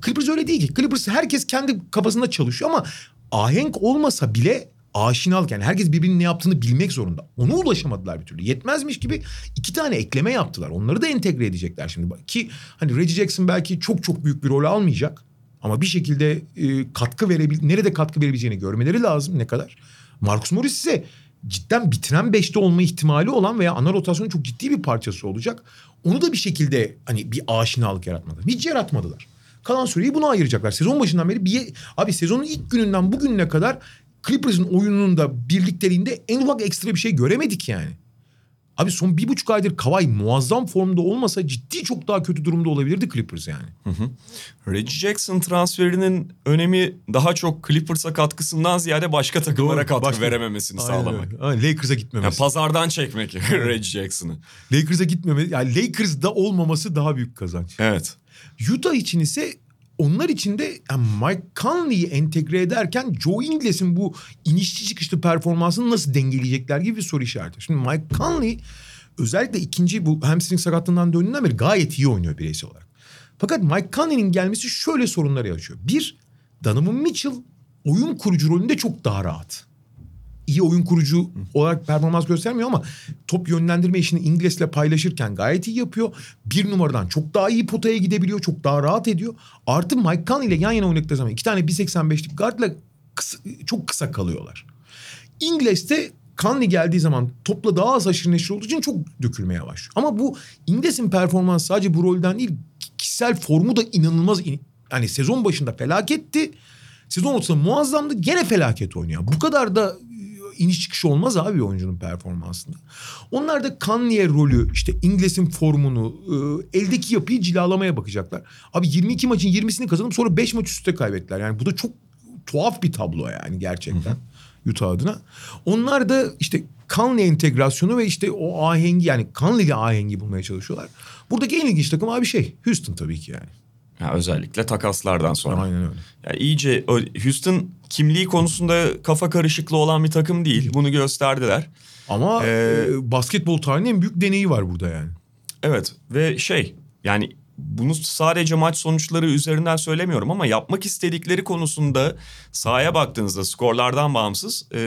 Clippers öyle değil ki. Clippers herkes kendi kafasında çalışıyor ama ahenk olmasa bile aşinalık yani herkes birbirinin ne yaptığını bilmek zorunda. Ona ulaşamadılar bir türlü. Yetmezmiş gibi iki tane ekleme yaptılar. Onları da entegre edecekler şimdi. Ki hani Reggie Jackson belki çok çok büyük bir rol almayacak. Ama bir şekilde e, katkı verebil nerede katkı verebileceğini görmeleri lazım ne kadar. Marcus Morris ise cidden bitiren beşte olma ihtimali olan veya ana rotasyonun çok ciddi bir parçası olacak. Onu da bir şekilde hani bir aşinalık yaratmadılar. Hiç yaratmadılar. Kalan süreyi buna ayıracaklar. Sezon başından beri bir abi sezonun ilk gününden bugüne kadar Clippers'ın oyununun da birlikteliğinde en ufak ekstra bir şey göremedik yani. Abi son bir buçuk aydır Kawhi muazzam formda olmasa ciddi çok daha kötü durumda olabilirdi Clippers yani. Hı hı. Reggie Jackson transferinin önemi daha çok Clippers'a katkısından ziyade başka takımlara Doğru, katkı başka... verememesini Aynen sağlamak. Aynen. Lakers'a gitmemesi. Yani pazardan çekmek Reggie Jackson'ı. Lakers'a gitmemesi yani Lakers'da olmaması daha büyük kazanç. Evet. Utah için ise onlar için de yani Mike Conley'i entegre ederken Joe Ingles'in bu inişçi çıkışlı performansını nasıl dengeleyecekler gibi bir soru işareti. Şimdi Mike Conley özellikle ikinci bu hamstring sakatlığından döndüğünden beri gayet iyi oynuyor bireysel olarak. Fakat Mike Conley'nin gelmesi şöyle sorunları yaşıyor. Bir, Donovan Mitchell oyun kurucu rolünde çok daha rahat. İyi oyun kurucu olarak performans göstermiyor ama top yönlendirme işini İngiliz'le paylaşırken gayet iyi yapıyor. Bir numaradan çok daha iyi potaya gidebiliyor. Çok daha rahat ediyor. Artı Mike Conley ile yan yana oynadıkları zaman iki tane 1.85'lik guardla kısa, çok kısa kalıyorlar. İngiliz'te Conley geldiği zaman topla daha az aşırı neşir olduğu için çok dökülmeye başlıyor. Ama bu İngiliz'in performansı sadece bu rolden değil kişisel formu da inanılmaz. Yani sezon başında felaketti. Sezon ortasında muazzamdı. Gene felaket oynuyor. Bu kadar da iniş çıkış olmaz abi oyuncunun performansında. Onlar da Kanye rolü işte İngiliz'in formunu e, eldeki yapıyı cilalamaya bakacaklar. Abi 22 maçın 20'sini kazanıp sonra 5 maç üstte kaybettiler. Yani bu da çok tuhaf bir tablo yani gerçekten. Utah adına. Onlar da işte Conley entegrasyonu ve işte o ahengi yani ile ahengi bulmaya çalışıyorlar. Buradaki en ilginç takım abi şey Houston tabii ki yani. Ya özellikle takaslardan sonra. Aynen öyle. Ya iyice Houston kimliği konusunda kafa karışıklığı olan bir takım değil. Bunu gösterdiler. Ama ee, e, basketbol tarihinin en büyük deneyi var burada yani. Evet ve şey yani bunu sadece maç sonuçları üzerinden söylemiyorum ama yapmak istedikleri konusunda sahaya baktığınızda skorlardan bağımsız e,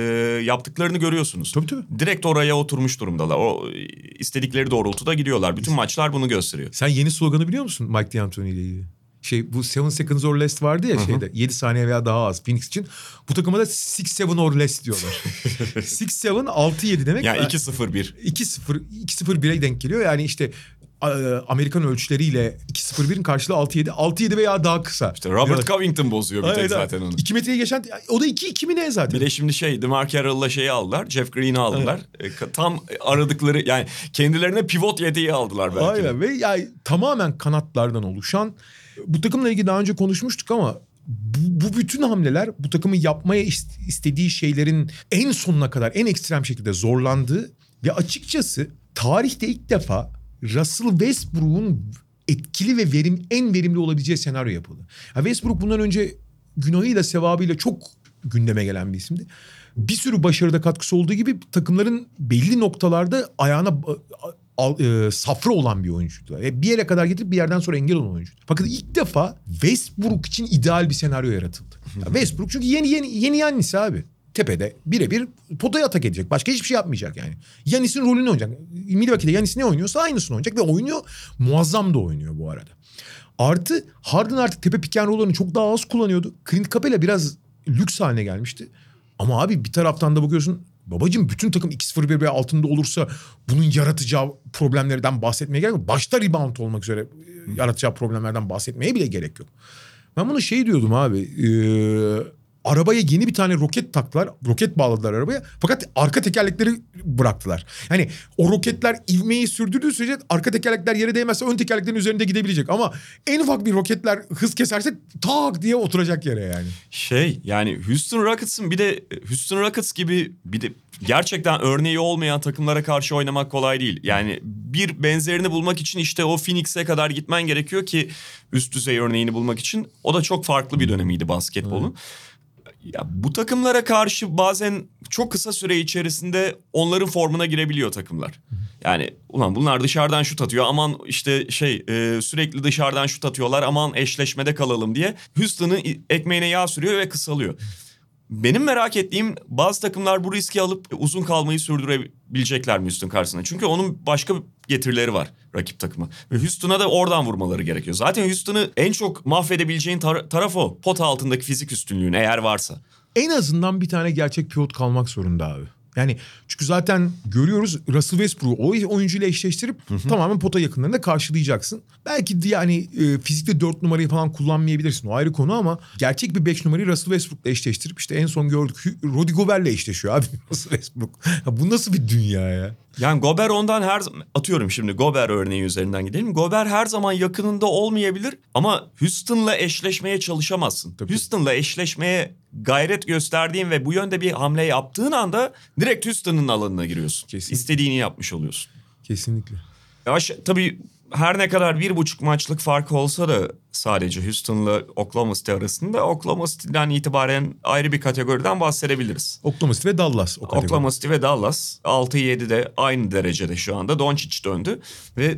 yaptıklarını görüyorsunuz. Tabii tabii. Direkt oraya oturmuş durumdalar. O istedikleri doğrultuda gidiyorlar. Bütün maçlar bunu gösteriyor. Sen yeni sloganı biliyor musun Mike D'Antoni ile ilgili? Şey bu seven seconds or less vardı ya Hı-hı. şeyde 7 saniye veya daha az Phoenix için. Bu takıma da six seven or less diyorlar. six seven 6 7 demek. Yani 2-0-1. 2-0 2-0-1'e denk geliyor. Yani işte Amerikan ölçüleriyle 2-0-1'in karşılığı 6-7. 6-7 veya daha kısa. İşte Robert. Covington bozuyor bir tek evet, zaten onu. 2 metreye geçen o da 2-2 mi ne zaten? Bir de şimdi şey DeMar Carroll'la şeyi aldılar. Jeff Green'i aldılar. Evet. E, tam aradıkları yani kendilerine pivot yedeği aldılar belki. Aynen ve yani tamamen kanatlardan oluşan bu takımla ilgili daha önce konuşmuştuk ama bu, bu bütün hamleler bu takımın yapmaya istediği şeylerin en sonuna kadar en ekstrem şekilde zorlandığı ve açıkçası tarihte ilk defa Russell Westbrook'un etkili ve verim en verimli olabileceği senaryo yapıldı. Ya Westbrook bundan önce günahıyla sevabıyla çok gündeme gelen bir isimdi. Bir sürü başarıda katkısı olduğu gibi takımların belli noktalarda ayağına al, e, safra olan bir oyuncuydu. E, bir yere kadar getirip bir yerden sonra engel olan oyuncuydu. Fakat ilk defa Westbrook için ideal bir senaryo yaratıldı. Ya Westbrook çünkü yeni yeni yeni Yannis abi tepede birebir potaya atak edecek. Başka hiçbir şey yapmayacak yani. Yanis'in rolünü oynayacak. Milwaukee'de Yanis ne oynuyorsa aynısını oynayacak ve oynuyor. Muazzam da oynuyor bu arada. Artı Harden artık tepe piken rollerini çok daha az kullanıyordu. Clint Capela biraz lüks haline gelmişti. Ama abi bir taraftan da bakıyorsun babacım bütün takım 2-0-1 veya altında olursa bunun yaratacağı problemlerden bahsetmeye gerek yok. Başta rebound olmak üzere yaratacağı problemlerden bahsetmeye bile gerek yok. Ben bunu şey diyordum abi. Ee, arabaya yeni bir tane roket taktılar. Roket bağladılar arabaya. Fakat arka tekerlekleri bıraktılar. Yani o roketler ivmeyi sürdürdüğü sürece arka tekerlekler yere değmezse ön tekerleklerin üzerinde gidebilecek. Ama en ufak bir roketler hız keserse tak diye oturacak yere yani. Şey yani Houston Rockets'ın bir de Houston Rockets gibi bir de gerçekten örneği olmayan takımlara karşı oynamak kolay değil. Yani bir benzerini bulmak için işte o Phoenix'e kadar gitmen gerekiyor ki üst düzey örneğini bulmak için. O da çok farklı bir dönemiydi basketbolun. Evet. Ya bu takımlara karşı bazen çok kısa süre içerisinde onların formuna girebiliyor takımlar. Yani ulan bunlar dışarıdan şut atıyor aman işte şey e, sürekli dışarıdan şut atıyorlar aman eşleşmede kalalım diye Houston'ın ekmeğine yağ sürüyor ve kısalıyor. Benim merak ettiğim bazı takımlar bu riski alıp uzun kalmayı sürdürebilecekler mi Houston karşısında? Çünkü onun başka getirileri var rakip takıma. Ve Houston'a da oradan vurmaları gerekiyor. Zaten Houston'ı en çok mahvedebileceğin tar- taraf o. Pot altındaki fizik üstünlüğün eğer varsa. En azından bir tane gerçek pivot kalmak zorunda abi. Yani çünkü zaten görüyoruz Russell Westbrook'u o oyuncuyla eşleştirip hı hı. tamamen pota yakınlarında karşılayacaksın. Belki de yani e, fizikte dört numarayı falan kullanmayabilirsin o ayrı konu ama gerçek bir beş numarayı Russell Westbrook'la eşleştirip işte en son gördük Rudy Gobert'le eşleşiyor abi Russell Westbrook. Ya bu nasıl bir dünya ya? Yani Gober ondan her atıyorum şimdi Gober örneği üzerinden gidelim. Gober her zaman yakınında olmayabilir ama Houston'la eşleşmeye çalışamazsın. Tabii. Houston'la eşleşmeye gayret gösterdiğin ve bu yönde bir hamle yaptığın anda direkt Houston'ın alanına giriyorsun. Kesinlikle. İstediğini yapmış oluyorsun. Kesinlikle. Yavaş tabii her ne kadar bir buçuk maçlık fark olsa da sadece Houston'la Oklahoma City arasında Oklahoma City'den itibaren ayrı bir kategoriden bahsedebiliriz. Oklahoma City ve Dallas. O kategori. Oklahoma City ve Dallas 6-7'de aynı derecede şu anda. Doncic döndü ve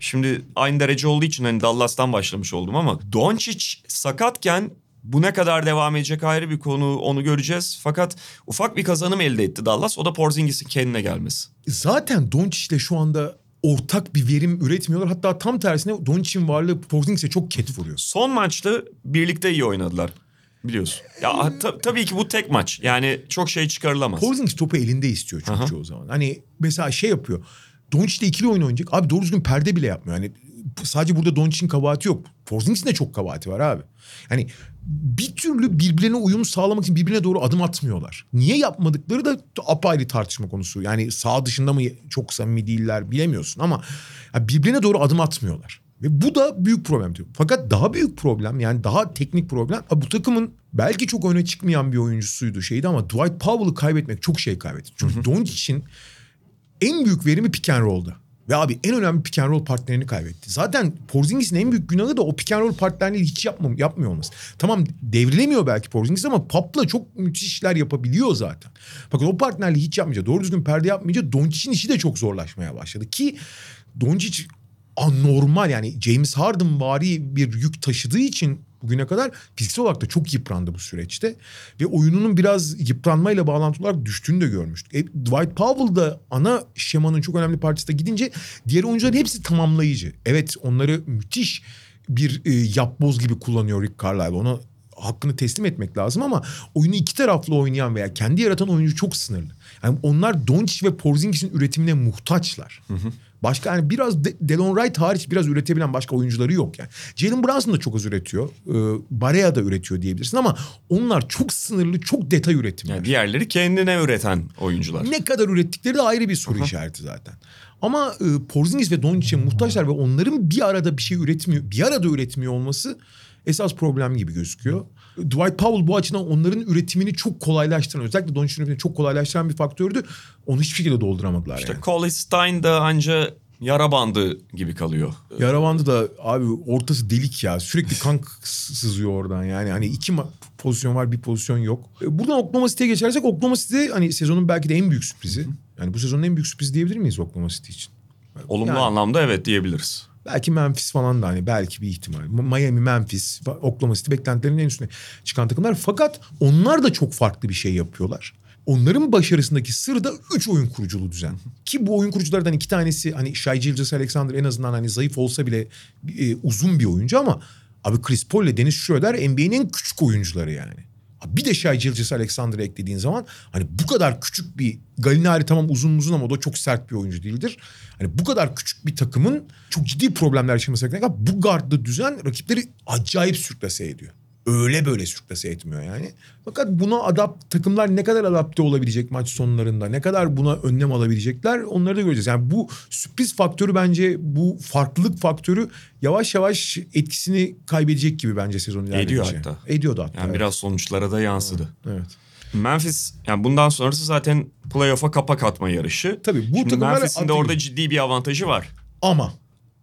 şimdi aynı derece olduğu için hani Dallas'tan başlamış oldum ama Doncic sakatken bu ne kadar devam edecek ayrı bir konu onu göreceğiz. Fakat ufak bir kazanım elde etti Dallas. O da Porzingis'in kendine gelmesi. Zaten Doncic'le şu anda ortak bir verim üretmiyorlar. Hatta tam tersine Doncic'in varlığı Porzingis'e çok ket vuruyor. Son maçta birlikte iyi oynadılar. Biliyorsun. Ya ta- tabii ki bu tek maç. Yani çok şey çıkarılamaz. Porzingis topu elinde istiyor çünkü Aha. çoğu zaman. Hani mesela şey yapıyor. Doncic de ikili oyun oynayacak. Abi doğru düzgün perde bile yapmıyor. Yani sadece burada Doncic'in kabahati yok. Porzingis'in de çok kabahati var abi. Yani bir türlü birbirine uyum sağlamak için birbirine doğru adım atmıyorlar. Niye yapmadıkları da apayrı tartışma konusu. Yani sağ dışında mı çok samimi değiller bilemiyorsun ama birbirine doğru adım atmıyorlar. Ve bu da büyük problem diyor. Fakat daha büyük problem yani daha teknik problem bu takımın belki çok öne çıkmayan bir oyuncusuydu şeydi ama Dwight Powell'ı kaybetmek çok şey kaybetti. Çünkü Doncic'in en büyük verimi pick and roll'da. Ve abi en önemli pick and roll partnerini kaybetti. Zaten Porzingis'in en büyük günahı da o pick and roll partnerliği hiç yapmam, yapmıyor olması. Tamam devrilemiyor belki Porzingis ama Pap'la çok müthiş işler yapabiliyor zaten. Fakat o partnerliği hiç yapmayınca, doğru düzgün perde yapmayınca Doncic'in işi de çok zorlaşmaya başladı. Ki Doncic anormal yani James Harden vari bir yük taşıdığı için bugüne kadar fiziksel olarak da çok yıprandı bu süreçte. Ve oyununun biraz yıpranmayla bağlantılı olarak düştüğünü de görmüştük. E, Dwight Powell da ana şemanın çok önemli parçasına gidince diğer oyuncuların hepsi tamamlayıcı. Evet onları müthiş bir e, yapboz gibi kullanıyor Rick Carlisle. Ona hakkını teslim etmek lazım ama oyunu iki taraflı oynayan veya kendi yaratan oyuncu çok sınırlı. Yani onlar Doncic ve Porzingis'in üretimine muhtaçlar. Başka yani biraz De- Delon Wright hariç biraz üretebilen başka oyuncuları yok yani. Jalen Brunson da çok az üretiyor. Ee, Barea da üretiyor diyebilirsin ama onlar çok sınırlı, çok detay üretimler. Yani diğerleri kendine üreten oyuncular. Ne kadar ürettikleri de ayrı bir soru işareti zaten. Ama e, Porzingis ve Doncic'e muhtaçlar ve onların bir arada bir şey üretmiyor, bir arada üretmiyor olması esas problem gibi gözüküyor. Dwight Powell bu açıdan onların üretimini çok kolaylaştıran, özellikle Doncic'in üretimini çok kolaylaştıran bir faktördü. Onu hiçbir şekilde dolduramadılar İşte yani. Colin Stein da anca yara bandı gibi kalıyor. Yaravandı da abi ortası delik ya. Sürekli kan sızıyor oradan yani. Hani iki pozisyon var bir pozisyon yok. E, Buradan Oklahoma City'ye geçersek Oklahoma City hani sezonun belki de en büyük sürprizi. Yani bu sezonun en büyük sürprizi diyebilir miyiz Oklahoma City için? Olumlu Yani. anlamda evet diyebiliriz. Belki Memphis falan da hani belki bir ihtimal. Miami, Memphis, Oklahoma City beklentilerin en üstüne çıkan takımlar. Fakat onlar da çok farklı bir şey yapıyorlar. Onların başarısındaki sır da üç oyun kuruculu düzen. Ki bu oyun kuruculardan iki tanesi hani Shai Gilgeous Alexander en azından hani zayıf olsa bile e, uzun bir oyuncu ama abi Chris Paul ile Dennis Schroeder NBA'nin en küçük oyuncuları yani. Bir de Gilgeous Alexander'ı eklediğin zaman hani bu kadar küçük bir Galinari tamam uzun uzun ama o da çok sert bir oyuncu değildir. Hani bu kadar küçük bir takımın çok ciddi problemler yaşaması gerekiyor. Bu gardlı düzen rakipleri acayip sürklase ediyor. Öyle böyle sürklase etmiyor yani. Fakat buna adapt takımlar ne kadar adapte olabilecek maç sonlarında, ne kadar buna önlem alabilecekler onları da göreceğiz. Yani bu sürpriz faktörü bence bu farklılık faktörü yavaş yavaş etkisini kaybedecek gibi bence sezon ilerledikçe. Ediyor hatta. Ediyordu hatta. Yani evet. biraz sonuçlara da yansıdı. Evet. Memphis yani bundan sonrası zaten playoff'a kapak atma yarışı. Tabii bu Şimdi takımlar Memphis'in de orada ciddi bir avantajı var. Ama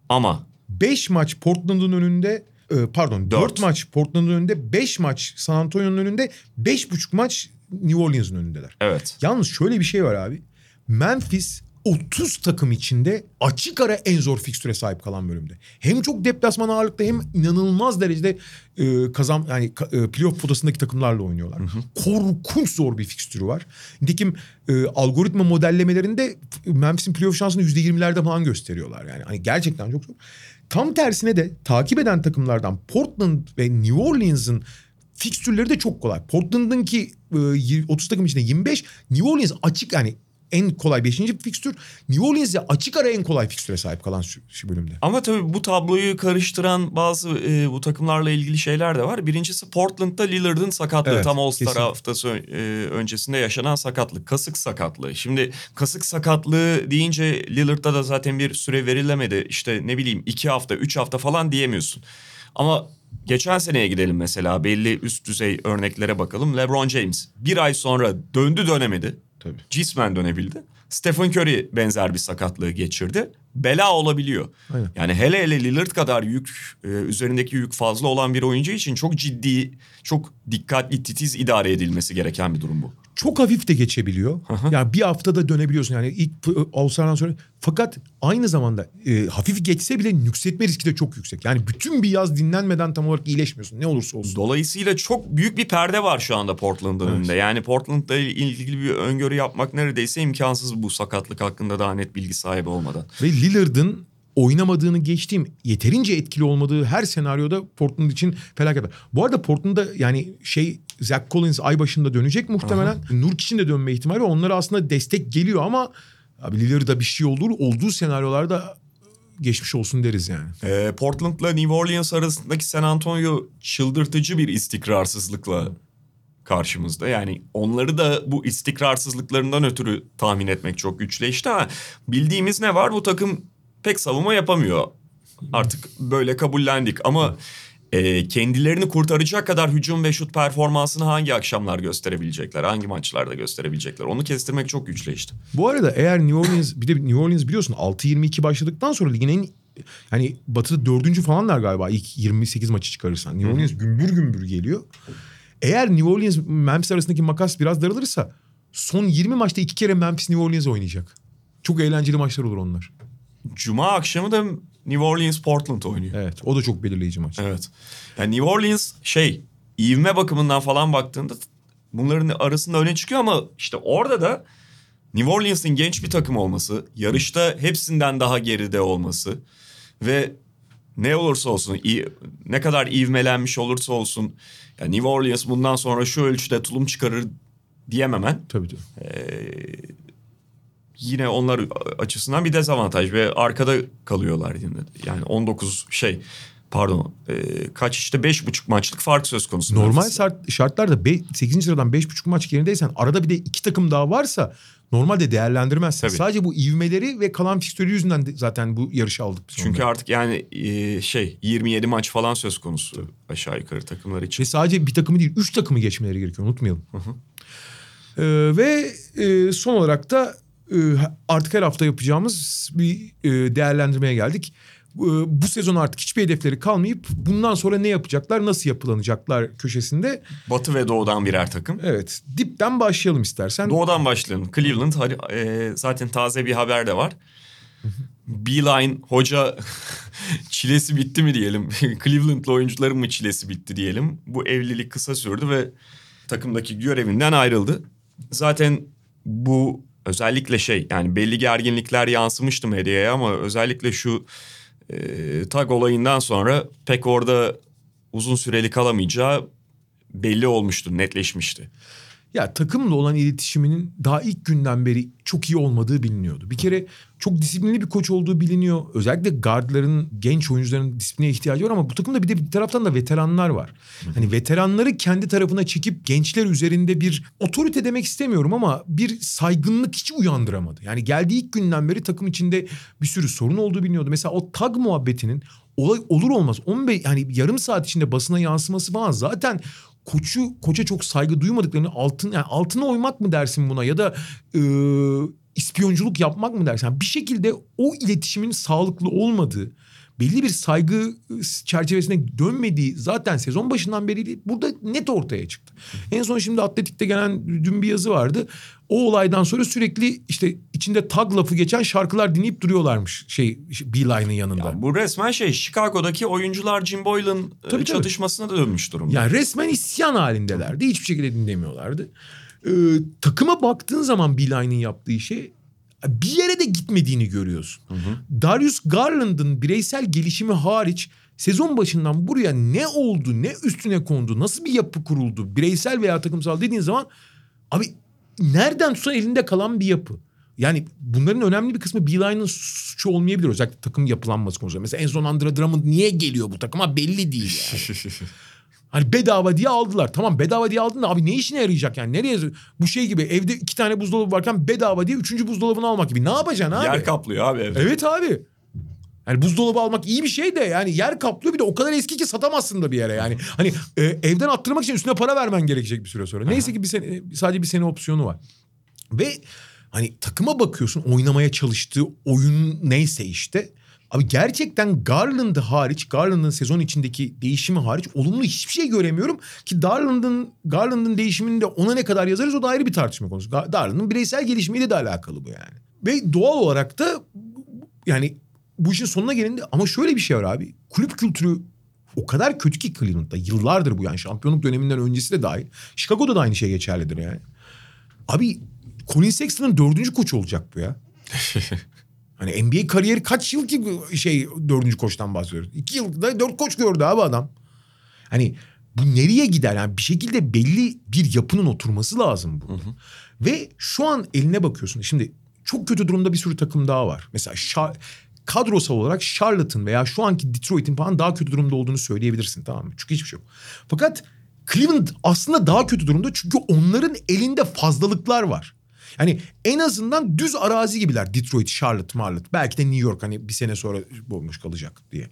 Ama 5 maç Portland'ın önünde e, pardon 4 Dört. maç Portland'ın önünde 5 maç San Antonio'nun önünde 5,5 maç New Orleans'ın önündeler. evet. Yalnız şöyle bir şey var abi. Memphis 30 takım içinde açık ara en zor fikstüre sahip kalan bölümde. Hem çok deplasman ağırlıkta hem inanılmaz derecede e, kazan yani e, playoff potasındaki takımlarla oynuyorlar. Korkunç zor bir fikstürü var. Nitekim e, algoritma modellemelerinde Memphis'in playoff şansını %20'lerde falan gösteriyorlar. Yani hani gerçekten çok zor. Tam tersine de takip eden takımlardan Portland ve New Orleans'ın fikstürleri de çok kolay. Portland'ınki e, yir- 30 takım içinde 25. New Orleans açık yani en kolay 5. fikstür. New Orleans ya açık ara en kolay fikstüre sahip kalan şu, şu bölümde. Ama tabii bu tabloyu karıştıran bazı e, bu takımlarla ilgili şeyler de var. Birincisi Portland'da Lillard'ın sakatlığı. Evet, Tam All-Star haftası e, öncesinde yaşanan sakatlık. Kasık sakatlığı. Şimdi kasık sakatlığı deyince Lillard'da da zaten bir süre verilemedi. İşte ne bileyim iki hafta, üç hafta falan diyemiyorsun. Ama geçen seneye gidelim mesela. Belli üst düzey örneklere bakalım. LeBron James bir ay sonra döndü dönemedi. Tabii. Cismen dönebildi. Stephen Curry benzer bir sakatlığı geçirdi. Bela olabiliyor. Aynen. Yani hele hele Lillard kadar yük e, üzerindeki yük fazla olan bir oyuncu için çok ciddi, çok dikkatli, titiz idare edilmesi gereken bir durum bu. Çok hafif de geçebiliyor. Yani bir haftada dönebiliyorsun yani ilk Avustralya'dan sonra. Fakat aynı zamanda e, hafif geçse bile nüksetme riski de çok yüksek. Yani bütün bir yaz dinlenmeden tam olarak iyileşmiyorsun ne olursa olsun. Dolayısıyla çok büyük bir perde var şu anda Portland'ın önünde. Yani Portland'la ilgili bir öngörü yapmak neredeyse imkansız bu sakatlık hakkında daha net bilgi sahibi olmadan. Ve Lillard'ın oynamadığını geçtiğim yeterince etkili olmadığı her senaryoda Portland için felaket. Bu arada Portland'da yani şey Zach Collins ay başında dönecek muhtemelen. Nurkic'in de dönme ihtimali. Onlara aslında destek geliyor ama abi Lillard'da bir şey olur. Olduğu senaryolarda geçmiş olsun deriz yani. Ee, Portland'la New Orleans arasındaki San Antonio çıldırtıcı bir istikrarsızlıkla karşımızda. Yani onları da bu istikrarsızlıklarından ötürü tahmin etmek çok güçleşti ama bildiğimiz ne var? Bu takım pek savunma yapamıyor. Artık böyle kabullendik ama e, kendilerini kurtaracak kadar hücum ve şut performansını hangi akşamlar gösterebilecekler? Hangi maçlarda gösterebilecekler? Onu kestirmek çok güçleşti. Bu arada eğer New Orleans bir de New Orleans biliyorsun 6-22 başladıktan sonra ligin en hani batıda dördüncü falanlar galiba ilk 28 maçı çıkarırsan. New Orleans gümbür gümbür geliyor. Eğer New Orleans Memphis arasındaki makas biraz daralırsa son 20 maçta iki kere Memphis New Orleans oynayacak. Çok eğlenceli maçlar olur onlar. Cuma akşamı da New Orleans Portland oynuyor. Evet o da çok belirleyici maç. Evet. Yani New Orleans şey ivme bakımından falan baktığında bunların arasında öne çıkıyor ama işte orada da New Orleans'ın genç bir takım olması, yarışta hepsinden daha geride olması ve ne olursa olsun ne kadar ivmelenmiş olursa olsun yani New Orleans bundan sonra şu ölçüde tulum çıkarır diyememen. Tabii tabii. Ee, yine onlar açısından bir dezavantaj ve arkada kalıyorlar yine. Yani 19 şey pardon e, kaç işte 5,5 maçlık fark söz konusu. Normal şart, şartlarda be, 8. sıradan 5,5 maç gerindeysen arada bir de iki takım daha varsa normalde değerlendirmezsin. Tabii. Sadece bu ivmeleri ve kalan fikstürü yüzünden de zaten bu yarışı aldık biz. Çünkü artık yani e, şey 27 maç falan söz konusu aşağı yukarı takımlar için. Ve sadece bir takımı değil 3 takımı geçmeleri gerekiyor unutmayalım. Ee, ve e, son olarak da e, artık her hafta yapacağımız bir e, değerlendirmeye geldik. E, bu sezon artık hiçbir hedefleri kalmayıp bundan sonra ne yapacaklar, nasıl yapılanacaklar köşesinde. Batı ve doğudan birer takım. Evet, dipten başlayalım istersen. Doğudan başlayalım. Cleveland e, zaten taze bir haber de var. Beeline hoca çilesi bitti mi diyelim. Cleveland'lı oyuncuların mı çilesi bitti diyelim. Bu evlilik kısa sürdü ve takımdaki görevinden ayrıldı. Zaten bu özellikle şey yani belli gerginlikler yansımıştı medyaya ama özellikle şu e, tag olayından sonra pek orada uzun süreli kalamayacağı belli olmuştu, netleşmişti. Ya takımla olan iletişiminin daha ilk günden beri çok iyi olmadığı biliniyordu. Bir kere çok disiplinli bir koç olduğu biliniyor. Özellikle guardların, genç oyuncuların disipline ihtiyacı var ama bu takımda bir de bir taraftan da veteranlar var. Hani veteranları kendi tarafına çekip gençler üzerinde bir otorite demek istemiyorum ama bir saygınlık hiç uyandıramadı. Yani geldiği ilk günden beri takım içinde bir sürü sorun olduğu biliniyordu. Mesela o tag muhabbetinin olay olur olmaz 15 yani yarım saat içinde basına yansıması falan zaten koçu koça çok saygı duymadıklarını altın yani altına oymak mı dersin buna ya da e, ispiyonculuk yapmak mı dersin? Yani bir şekilde o iletişimin sağlıklı olmadığı belli bir saygı çerçevesine dönmediği zaten sezon başından beri burada net ortaya çıktı. En son şimdi Atletik'te gelen dün bir yazı vardı. O olaydan sonra sürekli işte içinde tag lafı geçen şarkılar dinleyip duruyorlarmış şey Beeline'ın yanında. Ya bu resmen şey Chicago'daki oyuncular Jim Boylan tabii, çatışmasına da dönmüş durumda. Yani resmen isyan halindelerdi. Hiçbir şekilde dinlemiyorlardı. Ee, takıma baktığın zaman Beeline'ın yaptığı şey bir yere de gitmediğini görüyorsun. Hı hı. Darius Garland'ın bireysel gelişimi hariç sezon başından buraya ne oldu, ne üstüne kondu, nasıl bir yapı kuruldu, bireysel veya takımsal dediğin zaman abi nereden tutsan elinde kalan bir yapı. Yani bunların önemli bir kısmı Beeline'ın suçu olmayabilir özellikle takım yapılanması konusunda. Mesela en son Andre Drummond niye geliyor bu takıma belli değil yani. Hani bedava diye aldılar. Tamam bedava diye aldın da abi ne işine yarayacak yani? Nereye? Bu şey gibi evde iki tane buzdolabı varken bedava diye üçüncü buzdolabını almak gibi. Ne yapacaksın abi? Yer kaplıyor abi evde. Evet abi. Yani buzdolabı almak iyi bir şey de yani yer kaplıyor bir de o kadar eski ki satamazsın da bir yere yani. Hani e, evden attırmak için üstüne para vermen gerekecek bir süre sonra. Neyse ki bir sene, sadece bir sene opsiyonu var. Ve hani takıma bakıyorsun oynamaya çalıştığı oyun neyse işte. Abi gerçekten Garland'ı hariç, Garland'ın sezon içindeki değişimi hariç olumlu hiçbir şey göremiyorum. Ki Garland'ın Garland'ın değişimini de ona ne kadar yazarız o da ayrı bir tartışma konusu. Garland'ın bireysel gelişimiyle de alakalı bu yani. Ve doğal olarak da yani bu işin sonuna gelindi ama şöyle bir şey var abi. Kulüp kültürü o kadar kötü ki Cleveland'da. Yıllardır bu yani şampiyonluk döneminden öncesi de dahil. Chicago'da da aynı şey geçerlidir yani. Abi Colin Sexton'ın dördüncü koçu olacak bu ya. hani NBA kariyeri kaç yıl ki şey dördüncü koçtan bahsediyoruz. İki yılda dört koç gördü abi adam. Hani bu nereye gider? Yani bir şekilde belli bir yapının oturması lazım burada. Hı hı. Ve şu an eline bakıyorsun. Şimdi çok kötü durumda bir sürü takım daha var. Mesela Şar kadrosal olarak Charlotte'ın veya şu anki Detroit'in falan daha kötü durumda olduğunu söyleyebilirsin tamam mı? Çünkü hiçbir şey yok. Fakat Cleveland aslında daha kötü durumda çünkü onların elinde fazlalıklar var. Yani en azından düz arazi gibiler Detroit, Charlotte, Marlotte. Belki de New York hani bir sene sonra bulmuş kalacak diye.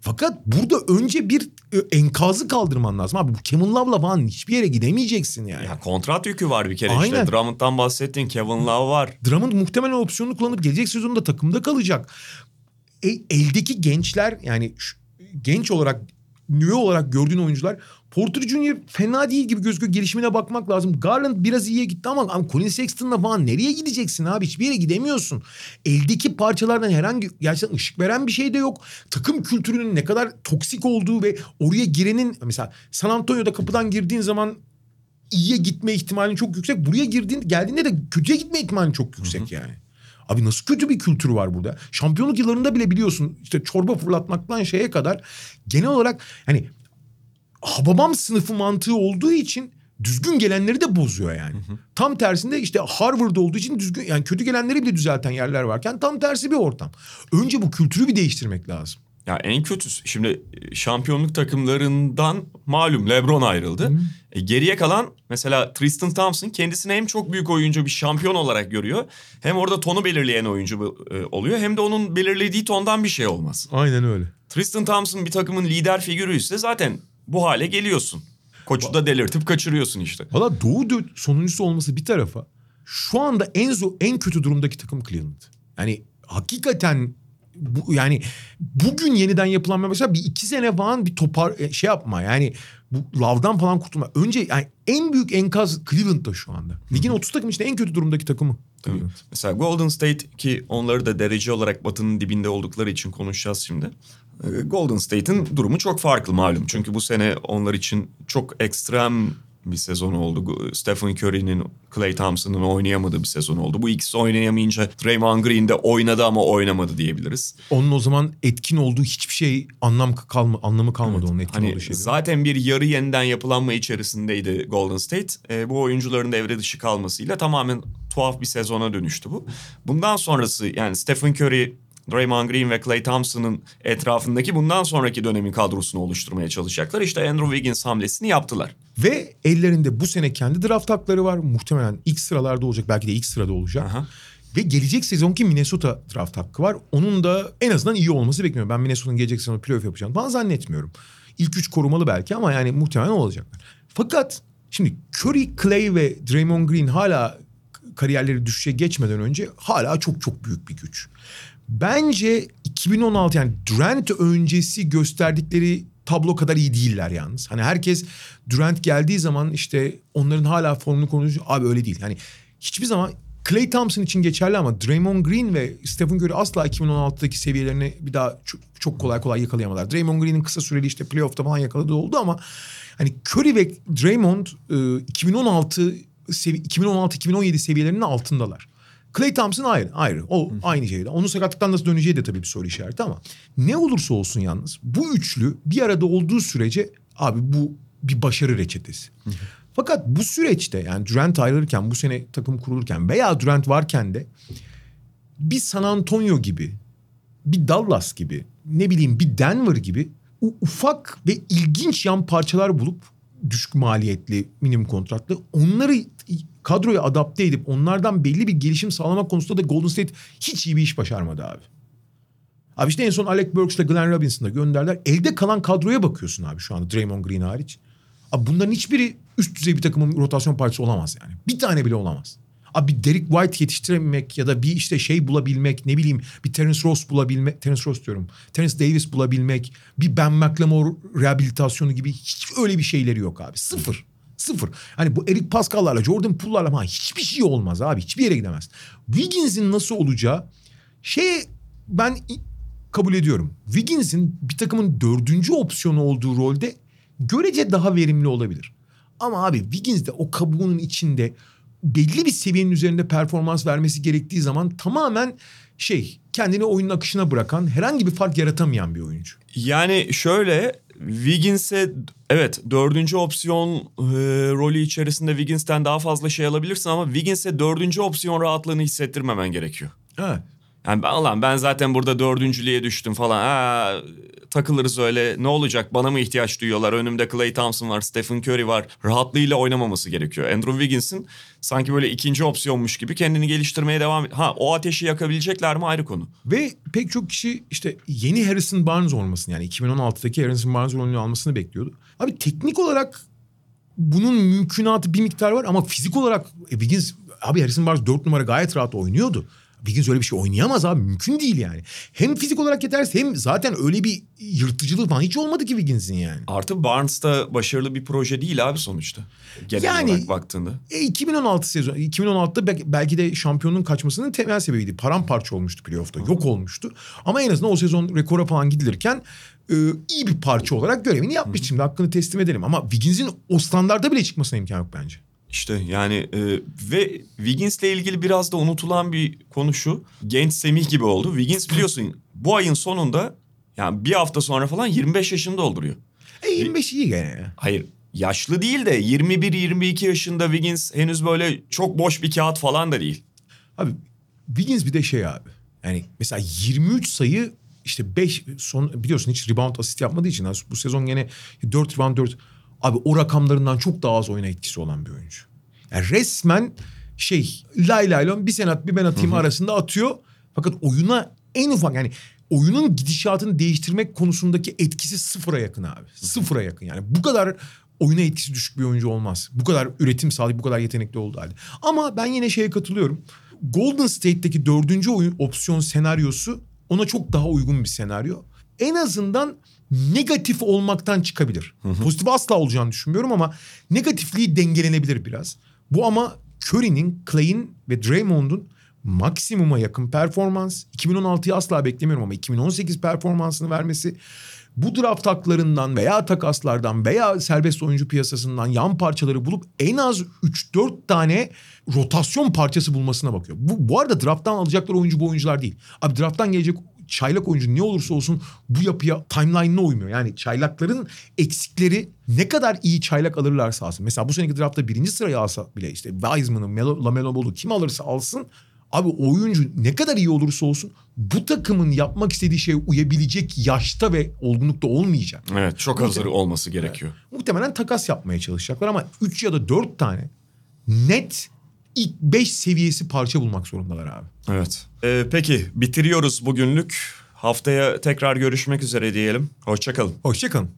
Fakat burada önce bir e, enkazı kaldırman lazım. Abi bu Kevin Love'la falan hiçbir yere gidemeyeceksin yani. Ya kontrat yükü var bir kere Aynen. işte. Drummond'dan bahsettin. Kevin Love var. Drummond muhtemelen opsiyonu kullanıp gelecek sezonda takımda kalacak. E, eldeki gençler yani şu, genç olarak nüve olarak gördüğün oyuncular Porter Junior fena değil gibi gözüküyor. Gelişimine bakmak lazım. Garland biraz iyiye gitti ama abi Colin Sexton'la falan nereye gideceksin abi? Hiçbir yere gidemiyorsun. Eldeki parçalardan herhangi gerçekten ışık veren bir şey de yok. Takım kültürünün ne kadar toksik olduğu ve oraya girenin mesela San Antonio'da kapıdan girdiğin zaman iyiye gitme ihtimalin çok yüksek. Buraya girdiğin geldiğinde de kötüye gitme ihtimalin çok yüksek Hı-hı. yani. Abi nasıl kötü bir kültür var burada? Şampiyonluk yıllarında bile biliyorsun işte çorba fırlatmaktan şeye kadar genel olarak hani Hababam sınıfı mantığı olduğu için düzgün gelenleri de bozuyor yani. Hı hı. Tam tersinde işte Harvard olduğu için düzgün yani kötü gelenleri bile düzelten yerler varken tam tersi bir ortam. Önce bu kültürü bir değiştirmek lazım. Ya en kötüsü şimdi şampiyonluk takımlarından malum LeBron ayrıldı. E, geriye kalan mesela Tristan Thompson kendisini hem çok büyük oyuncu bir şampiyon olarak görüyor. Hem orada tonu belirleyen oyuncu e, oluyor hem de onun belirlediği tondan bir şey olmaz. Aynen öyle. Tristan Thompson bir takımın lider figürü ise zaten bu hale geliyorsun. Koçu da delirtip kaçırıyorsun işte. Valla Doğu sonuncusu olması bir tarafa şu anda en zor, en kötü durumdaki takım Cleveland. Yani hakikaten bu, yani bugün yeniden yapılan mesela bir iki sene falan bir topar e, şey yapma yani bu lavdan falan kurtulma. Önce yani en büyük enkaz Cleveland'da şu anda. Ligin 30 takım işte en kötü durumdaki takımı. Cleveland. Mesela Golden State ki onları da derece olarak batının dibinde oldukları için konuşacağız şimdi. Golden State'in durumu çok farklı malum. Çünkü bu sene onlar için çok ekstrem bir sezon oldu. Stephen Curry'nin, Clay Thompson'ın oynayamadığı bir sezon oldu. Bu ikisi oynayamayınca Draymond Green de oynadı ama oynamadı diyebiliriz. Onun o zaman etkin olduğu hiçbir şey anlam kalma, anlamı kalmadı evet. onun etkin hani olduğu şeyde. Zaten bir yarı yeniden yapılanma içerisindeydi Golden State. E, bu oyuncuların devre dışı kalmasıyla tamamen tuhaf bir sezona dönüştü bu. Bundan sonrası yani Stephen Curry Draymond Green ve Clay Thompson'ın etrafındaki bundan sonraki dönemin kadrosunu oluşturmaya çalışacaklar. İşte Andrew Wiggins hamlesini yaptılar. Ve ellerinde bu sene kendi draft hakları var. Muhtemelen ilk sıralarda olacak. Belki de ilk sırada olacak. Aha. Ve gelecek sezonki Minnesota draft hakkı var. Onun da en azından iyi olması bekleniyor. Ben Minnesota'nın gelecek sezonu playoff yapacağını falan zannetmiyorum. İlk üç korumalı belki ama yani muhtemelen olacaklar. Fakat şimdi Curry, Clay ve Draymond Green hala kariyerleri düşüşe geçmeden önce hala çok çok büyük bir güç. Bence 2016 yani Durant öncesi gösterdikleri tablo kadar iyi değiller yalnız. Hani herkes Durant geldiği zaman işte onların hala formunu konuşuyor. Abi öyle değil. Yani hiçbir zaman Clay Thompson için geçerli ama Draymond Green ve Stephen Curry asla 2016'daki seviyelerini bir daha çok, çok kolay kolay yakalayamadılar. Draymond Green'in kısa süreli işte playoff'ta falan yakaladığı oldu ama hani Curry ve Draymond 2016 2016-2017 seviyelerinin altındalar. Clay Thompson ayrı, ayrı. O Hı. aynı şeyde. Onun sakatlıktan nasıl döneceği de tabii bir soru işareti ama ne olursa olsun yalnız bu üçlü bir arada olduğu sürece abi bu bir başarı reçetesi. Hı. Fakat bu süreçte yani Durant ayrılırken bu sene takım kurulurken veya Durant varken de bir San Antonio gibi, bir Dallas gibi, ne bileyim bir Denver gibi ufak ve ilginç yan parçalar bulup düşük maliyetli minimum kontratlı onları kadroya adapte edip onlardan belli bir gelişim sağlamak konusunda da Golden State hiç iyi bir iş başarmadı abi. Abi işte en son Alec Burks'la Glenn Robinson'da gönderdiler. Elde kalan kadroya bakıyorsun abi şu anda Draymond Green hariç. Abi bunların hiçbiri üst düzey bir takımın rotasyon parçası olamaz yani. Bir tane bile olamaz. Abi bir Derek White yetiştirememek ya da bir işte şey bulabilmek ne bileyim bir Terence Ross bulabilmek Terence Ross diyorum. Terence Davis bulabilmek bir Ben McLemore rehabilitasyonu gibi hiç öyle bir şeyleri yok abi. Sıfır. Sıfır. Hani bu Eric Pascal'larla Jordan Poole'larla falan hiçbir şey olmaz abi. Hiçbir yere gidemez. Wiggins'in nasıl olacağı şey ben kabul ediyorum. Wiggins'in bir takımın dördüncü opsiyonu olduğu rolde görece daha verimli olabilir. Ama abi Wiggins de o kabuğunun içinde belli bir seviyenin üzerinde performans vermesi gerektiği zaman tamamen şey kendini oyunun akışına bırakan herhangi bir fark yaratamayan bir oyuncu. Yani şöyle Wiggins'e evet dördüncü opsiyon e, rolü içerisinde Wiggins'ten daha fazla şey alabilirsin ama Wiggins'e dördüncü opsiyon rahatlığını hissettirmemen gerekiyor. Evet. Yani ben, lan ben zaten burada dördüncülüğe düştüm falan. Ha, takılırız öyle ne olacak bana mı ihtiyaç duyuyorlar? Önümde Clay Thompson var, Stephen Curry var. Rahatlığıyla oynamaması gerekiyor. Andrew Wiggins'in sanki böyle ikinci opsiyonmuş gibi kendini geliştirmeye devam. Ha o ateşi yakabilecekler mi ayrı konu. Ve pek çok kişi işte yeni Harrison Barnes olmasını yani 2016'daki Harrison Barnes rolünü almasını bekliyordu. Abi teknik olarak bunun mümkünatı bir miktar var ama fizik olarak e, Wiggins abi Harrison Barnes 4 numara gayet rahat oynuyordu. Wiggins öyle bir şey oynayamaz abi. Mümkün değil yani. Hem fizik olarak yetersiz hem zaten öyle bir yırtıcılığı falan hiç olmadı ki Wiggins'in yani. Artı Barnes da başarılı bir proje değil abi sonuçta. Genel Yani- olarak baktığında. E, 2016 sezon 2016'da bel- belki de şampiyonun kaçmasının temel sebebiydi. Paramparça olmuştu playoff'ta. Yok olmuştu. Ama en azından o sezon rekora falan gidilirken e, iyi bir parça olarak görevini yapmış. Şimdi hakkını teslim edelim. Ama Wiggins'in o standarda bile çıkmasına imkan yok bence. İşte yani e, ve Wiggins'le ilgili biraz da unutulan bir konu şu. Genç Semih gibi oldu. Wiggins biliyorsun bu ayın sonunda yani bir hafta sonra falan 25 yaşını dolduruyor. E 25 iyi gene. Hayır yaşlı değil de 21-22 yaşında Wiggins henüz böyle çok boş bir kağıt falan da değil. Abi Wiggins bir de şey abi. Yani mesela 23 sayı işte 5 son biliyorsun hiç rebound asist yapmadığı için bu sezon gene 4 rebound 4 abi o rakamlarından çok daha az oyuna etkisi olan bir oyuncu. Yani resmen şey lay lay lon bir sen at bir ben atayım arasında atıyor. Fakat oyuna en ufak yani oyunun gidişatını değiştirmek konusundaki etkisi sıfıra yakın abi. Sıfıra yakın yani bu kadar oyuna etkisi düşük bir oyuncu olmaz. Bu kadar üretim sağlayıp bu kadar yetenekli olduğu halde. Ama ben yine şeye katılıyorum. Golden State'deki dördüncü oyun opsiyon senaryosu ona çok daha uygun bir senaryo. En azından negatif olmaktan çıkabilir. Pozitif asla olacağını düşünmüyorum ama negatifliği dengelenebilir biraz. Bu ama Curry'nin, Clay'in ve Draymond'un maksimuma yakın performans. 2016'yı asla beklemiyorum ama 2018 performansını vermesi bu draft haklarından veya takaslardan veya serbest oyuncu piyasasından yan parçaları bulup en az 3-4 tane rotasyon parçası bulmasına bakıyor. Bu, bu arada drafttan alacakları oyuncu bu oyuncular değil. Abi drafttan gelecek çaylak oyuncu ne olursa olsun bu yapıya timeline'ına uymuyor. Yani çaylakların eksikleri ne kadar iyi çaylak alırlarsa alsın. Mesela bu seneki draftta birinci sırayı alsa bile işte Wiseman'ı, Melo- LaMelo Ball'u kim alırsa alsın. Abi oyuncu ne kadar iyi olursa olsun bu takımın yapmak istediği şeye uyabilecek yaşta ve olgunlukta olmayacak. Evet çok hazır olması gerekiyor. Muhtemelen takas yapmaya çalışacaklar ama 3 ya da 4 tane net ilk 5 seviyesi parça bulmak zorundalar abi. Evet. Ee, peki bitiriyoruz bugünlük. Haftaya tekrar görüşmek üzere diyelim. Hoşçakalın. Hoşçakalın.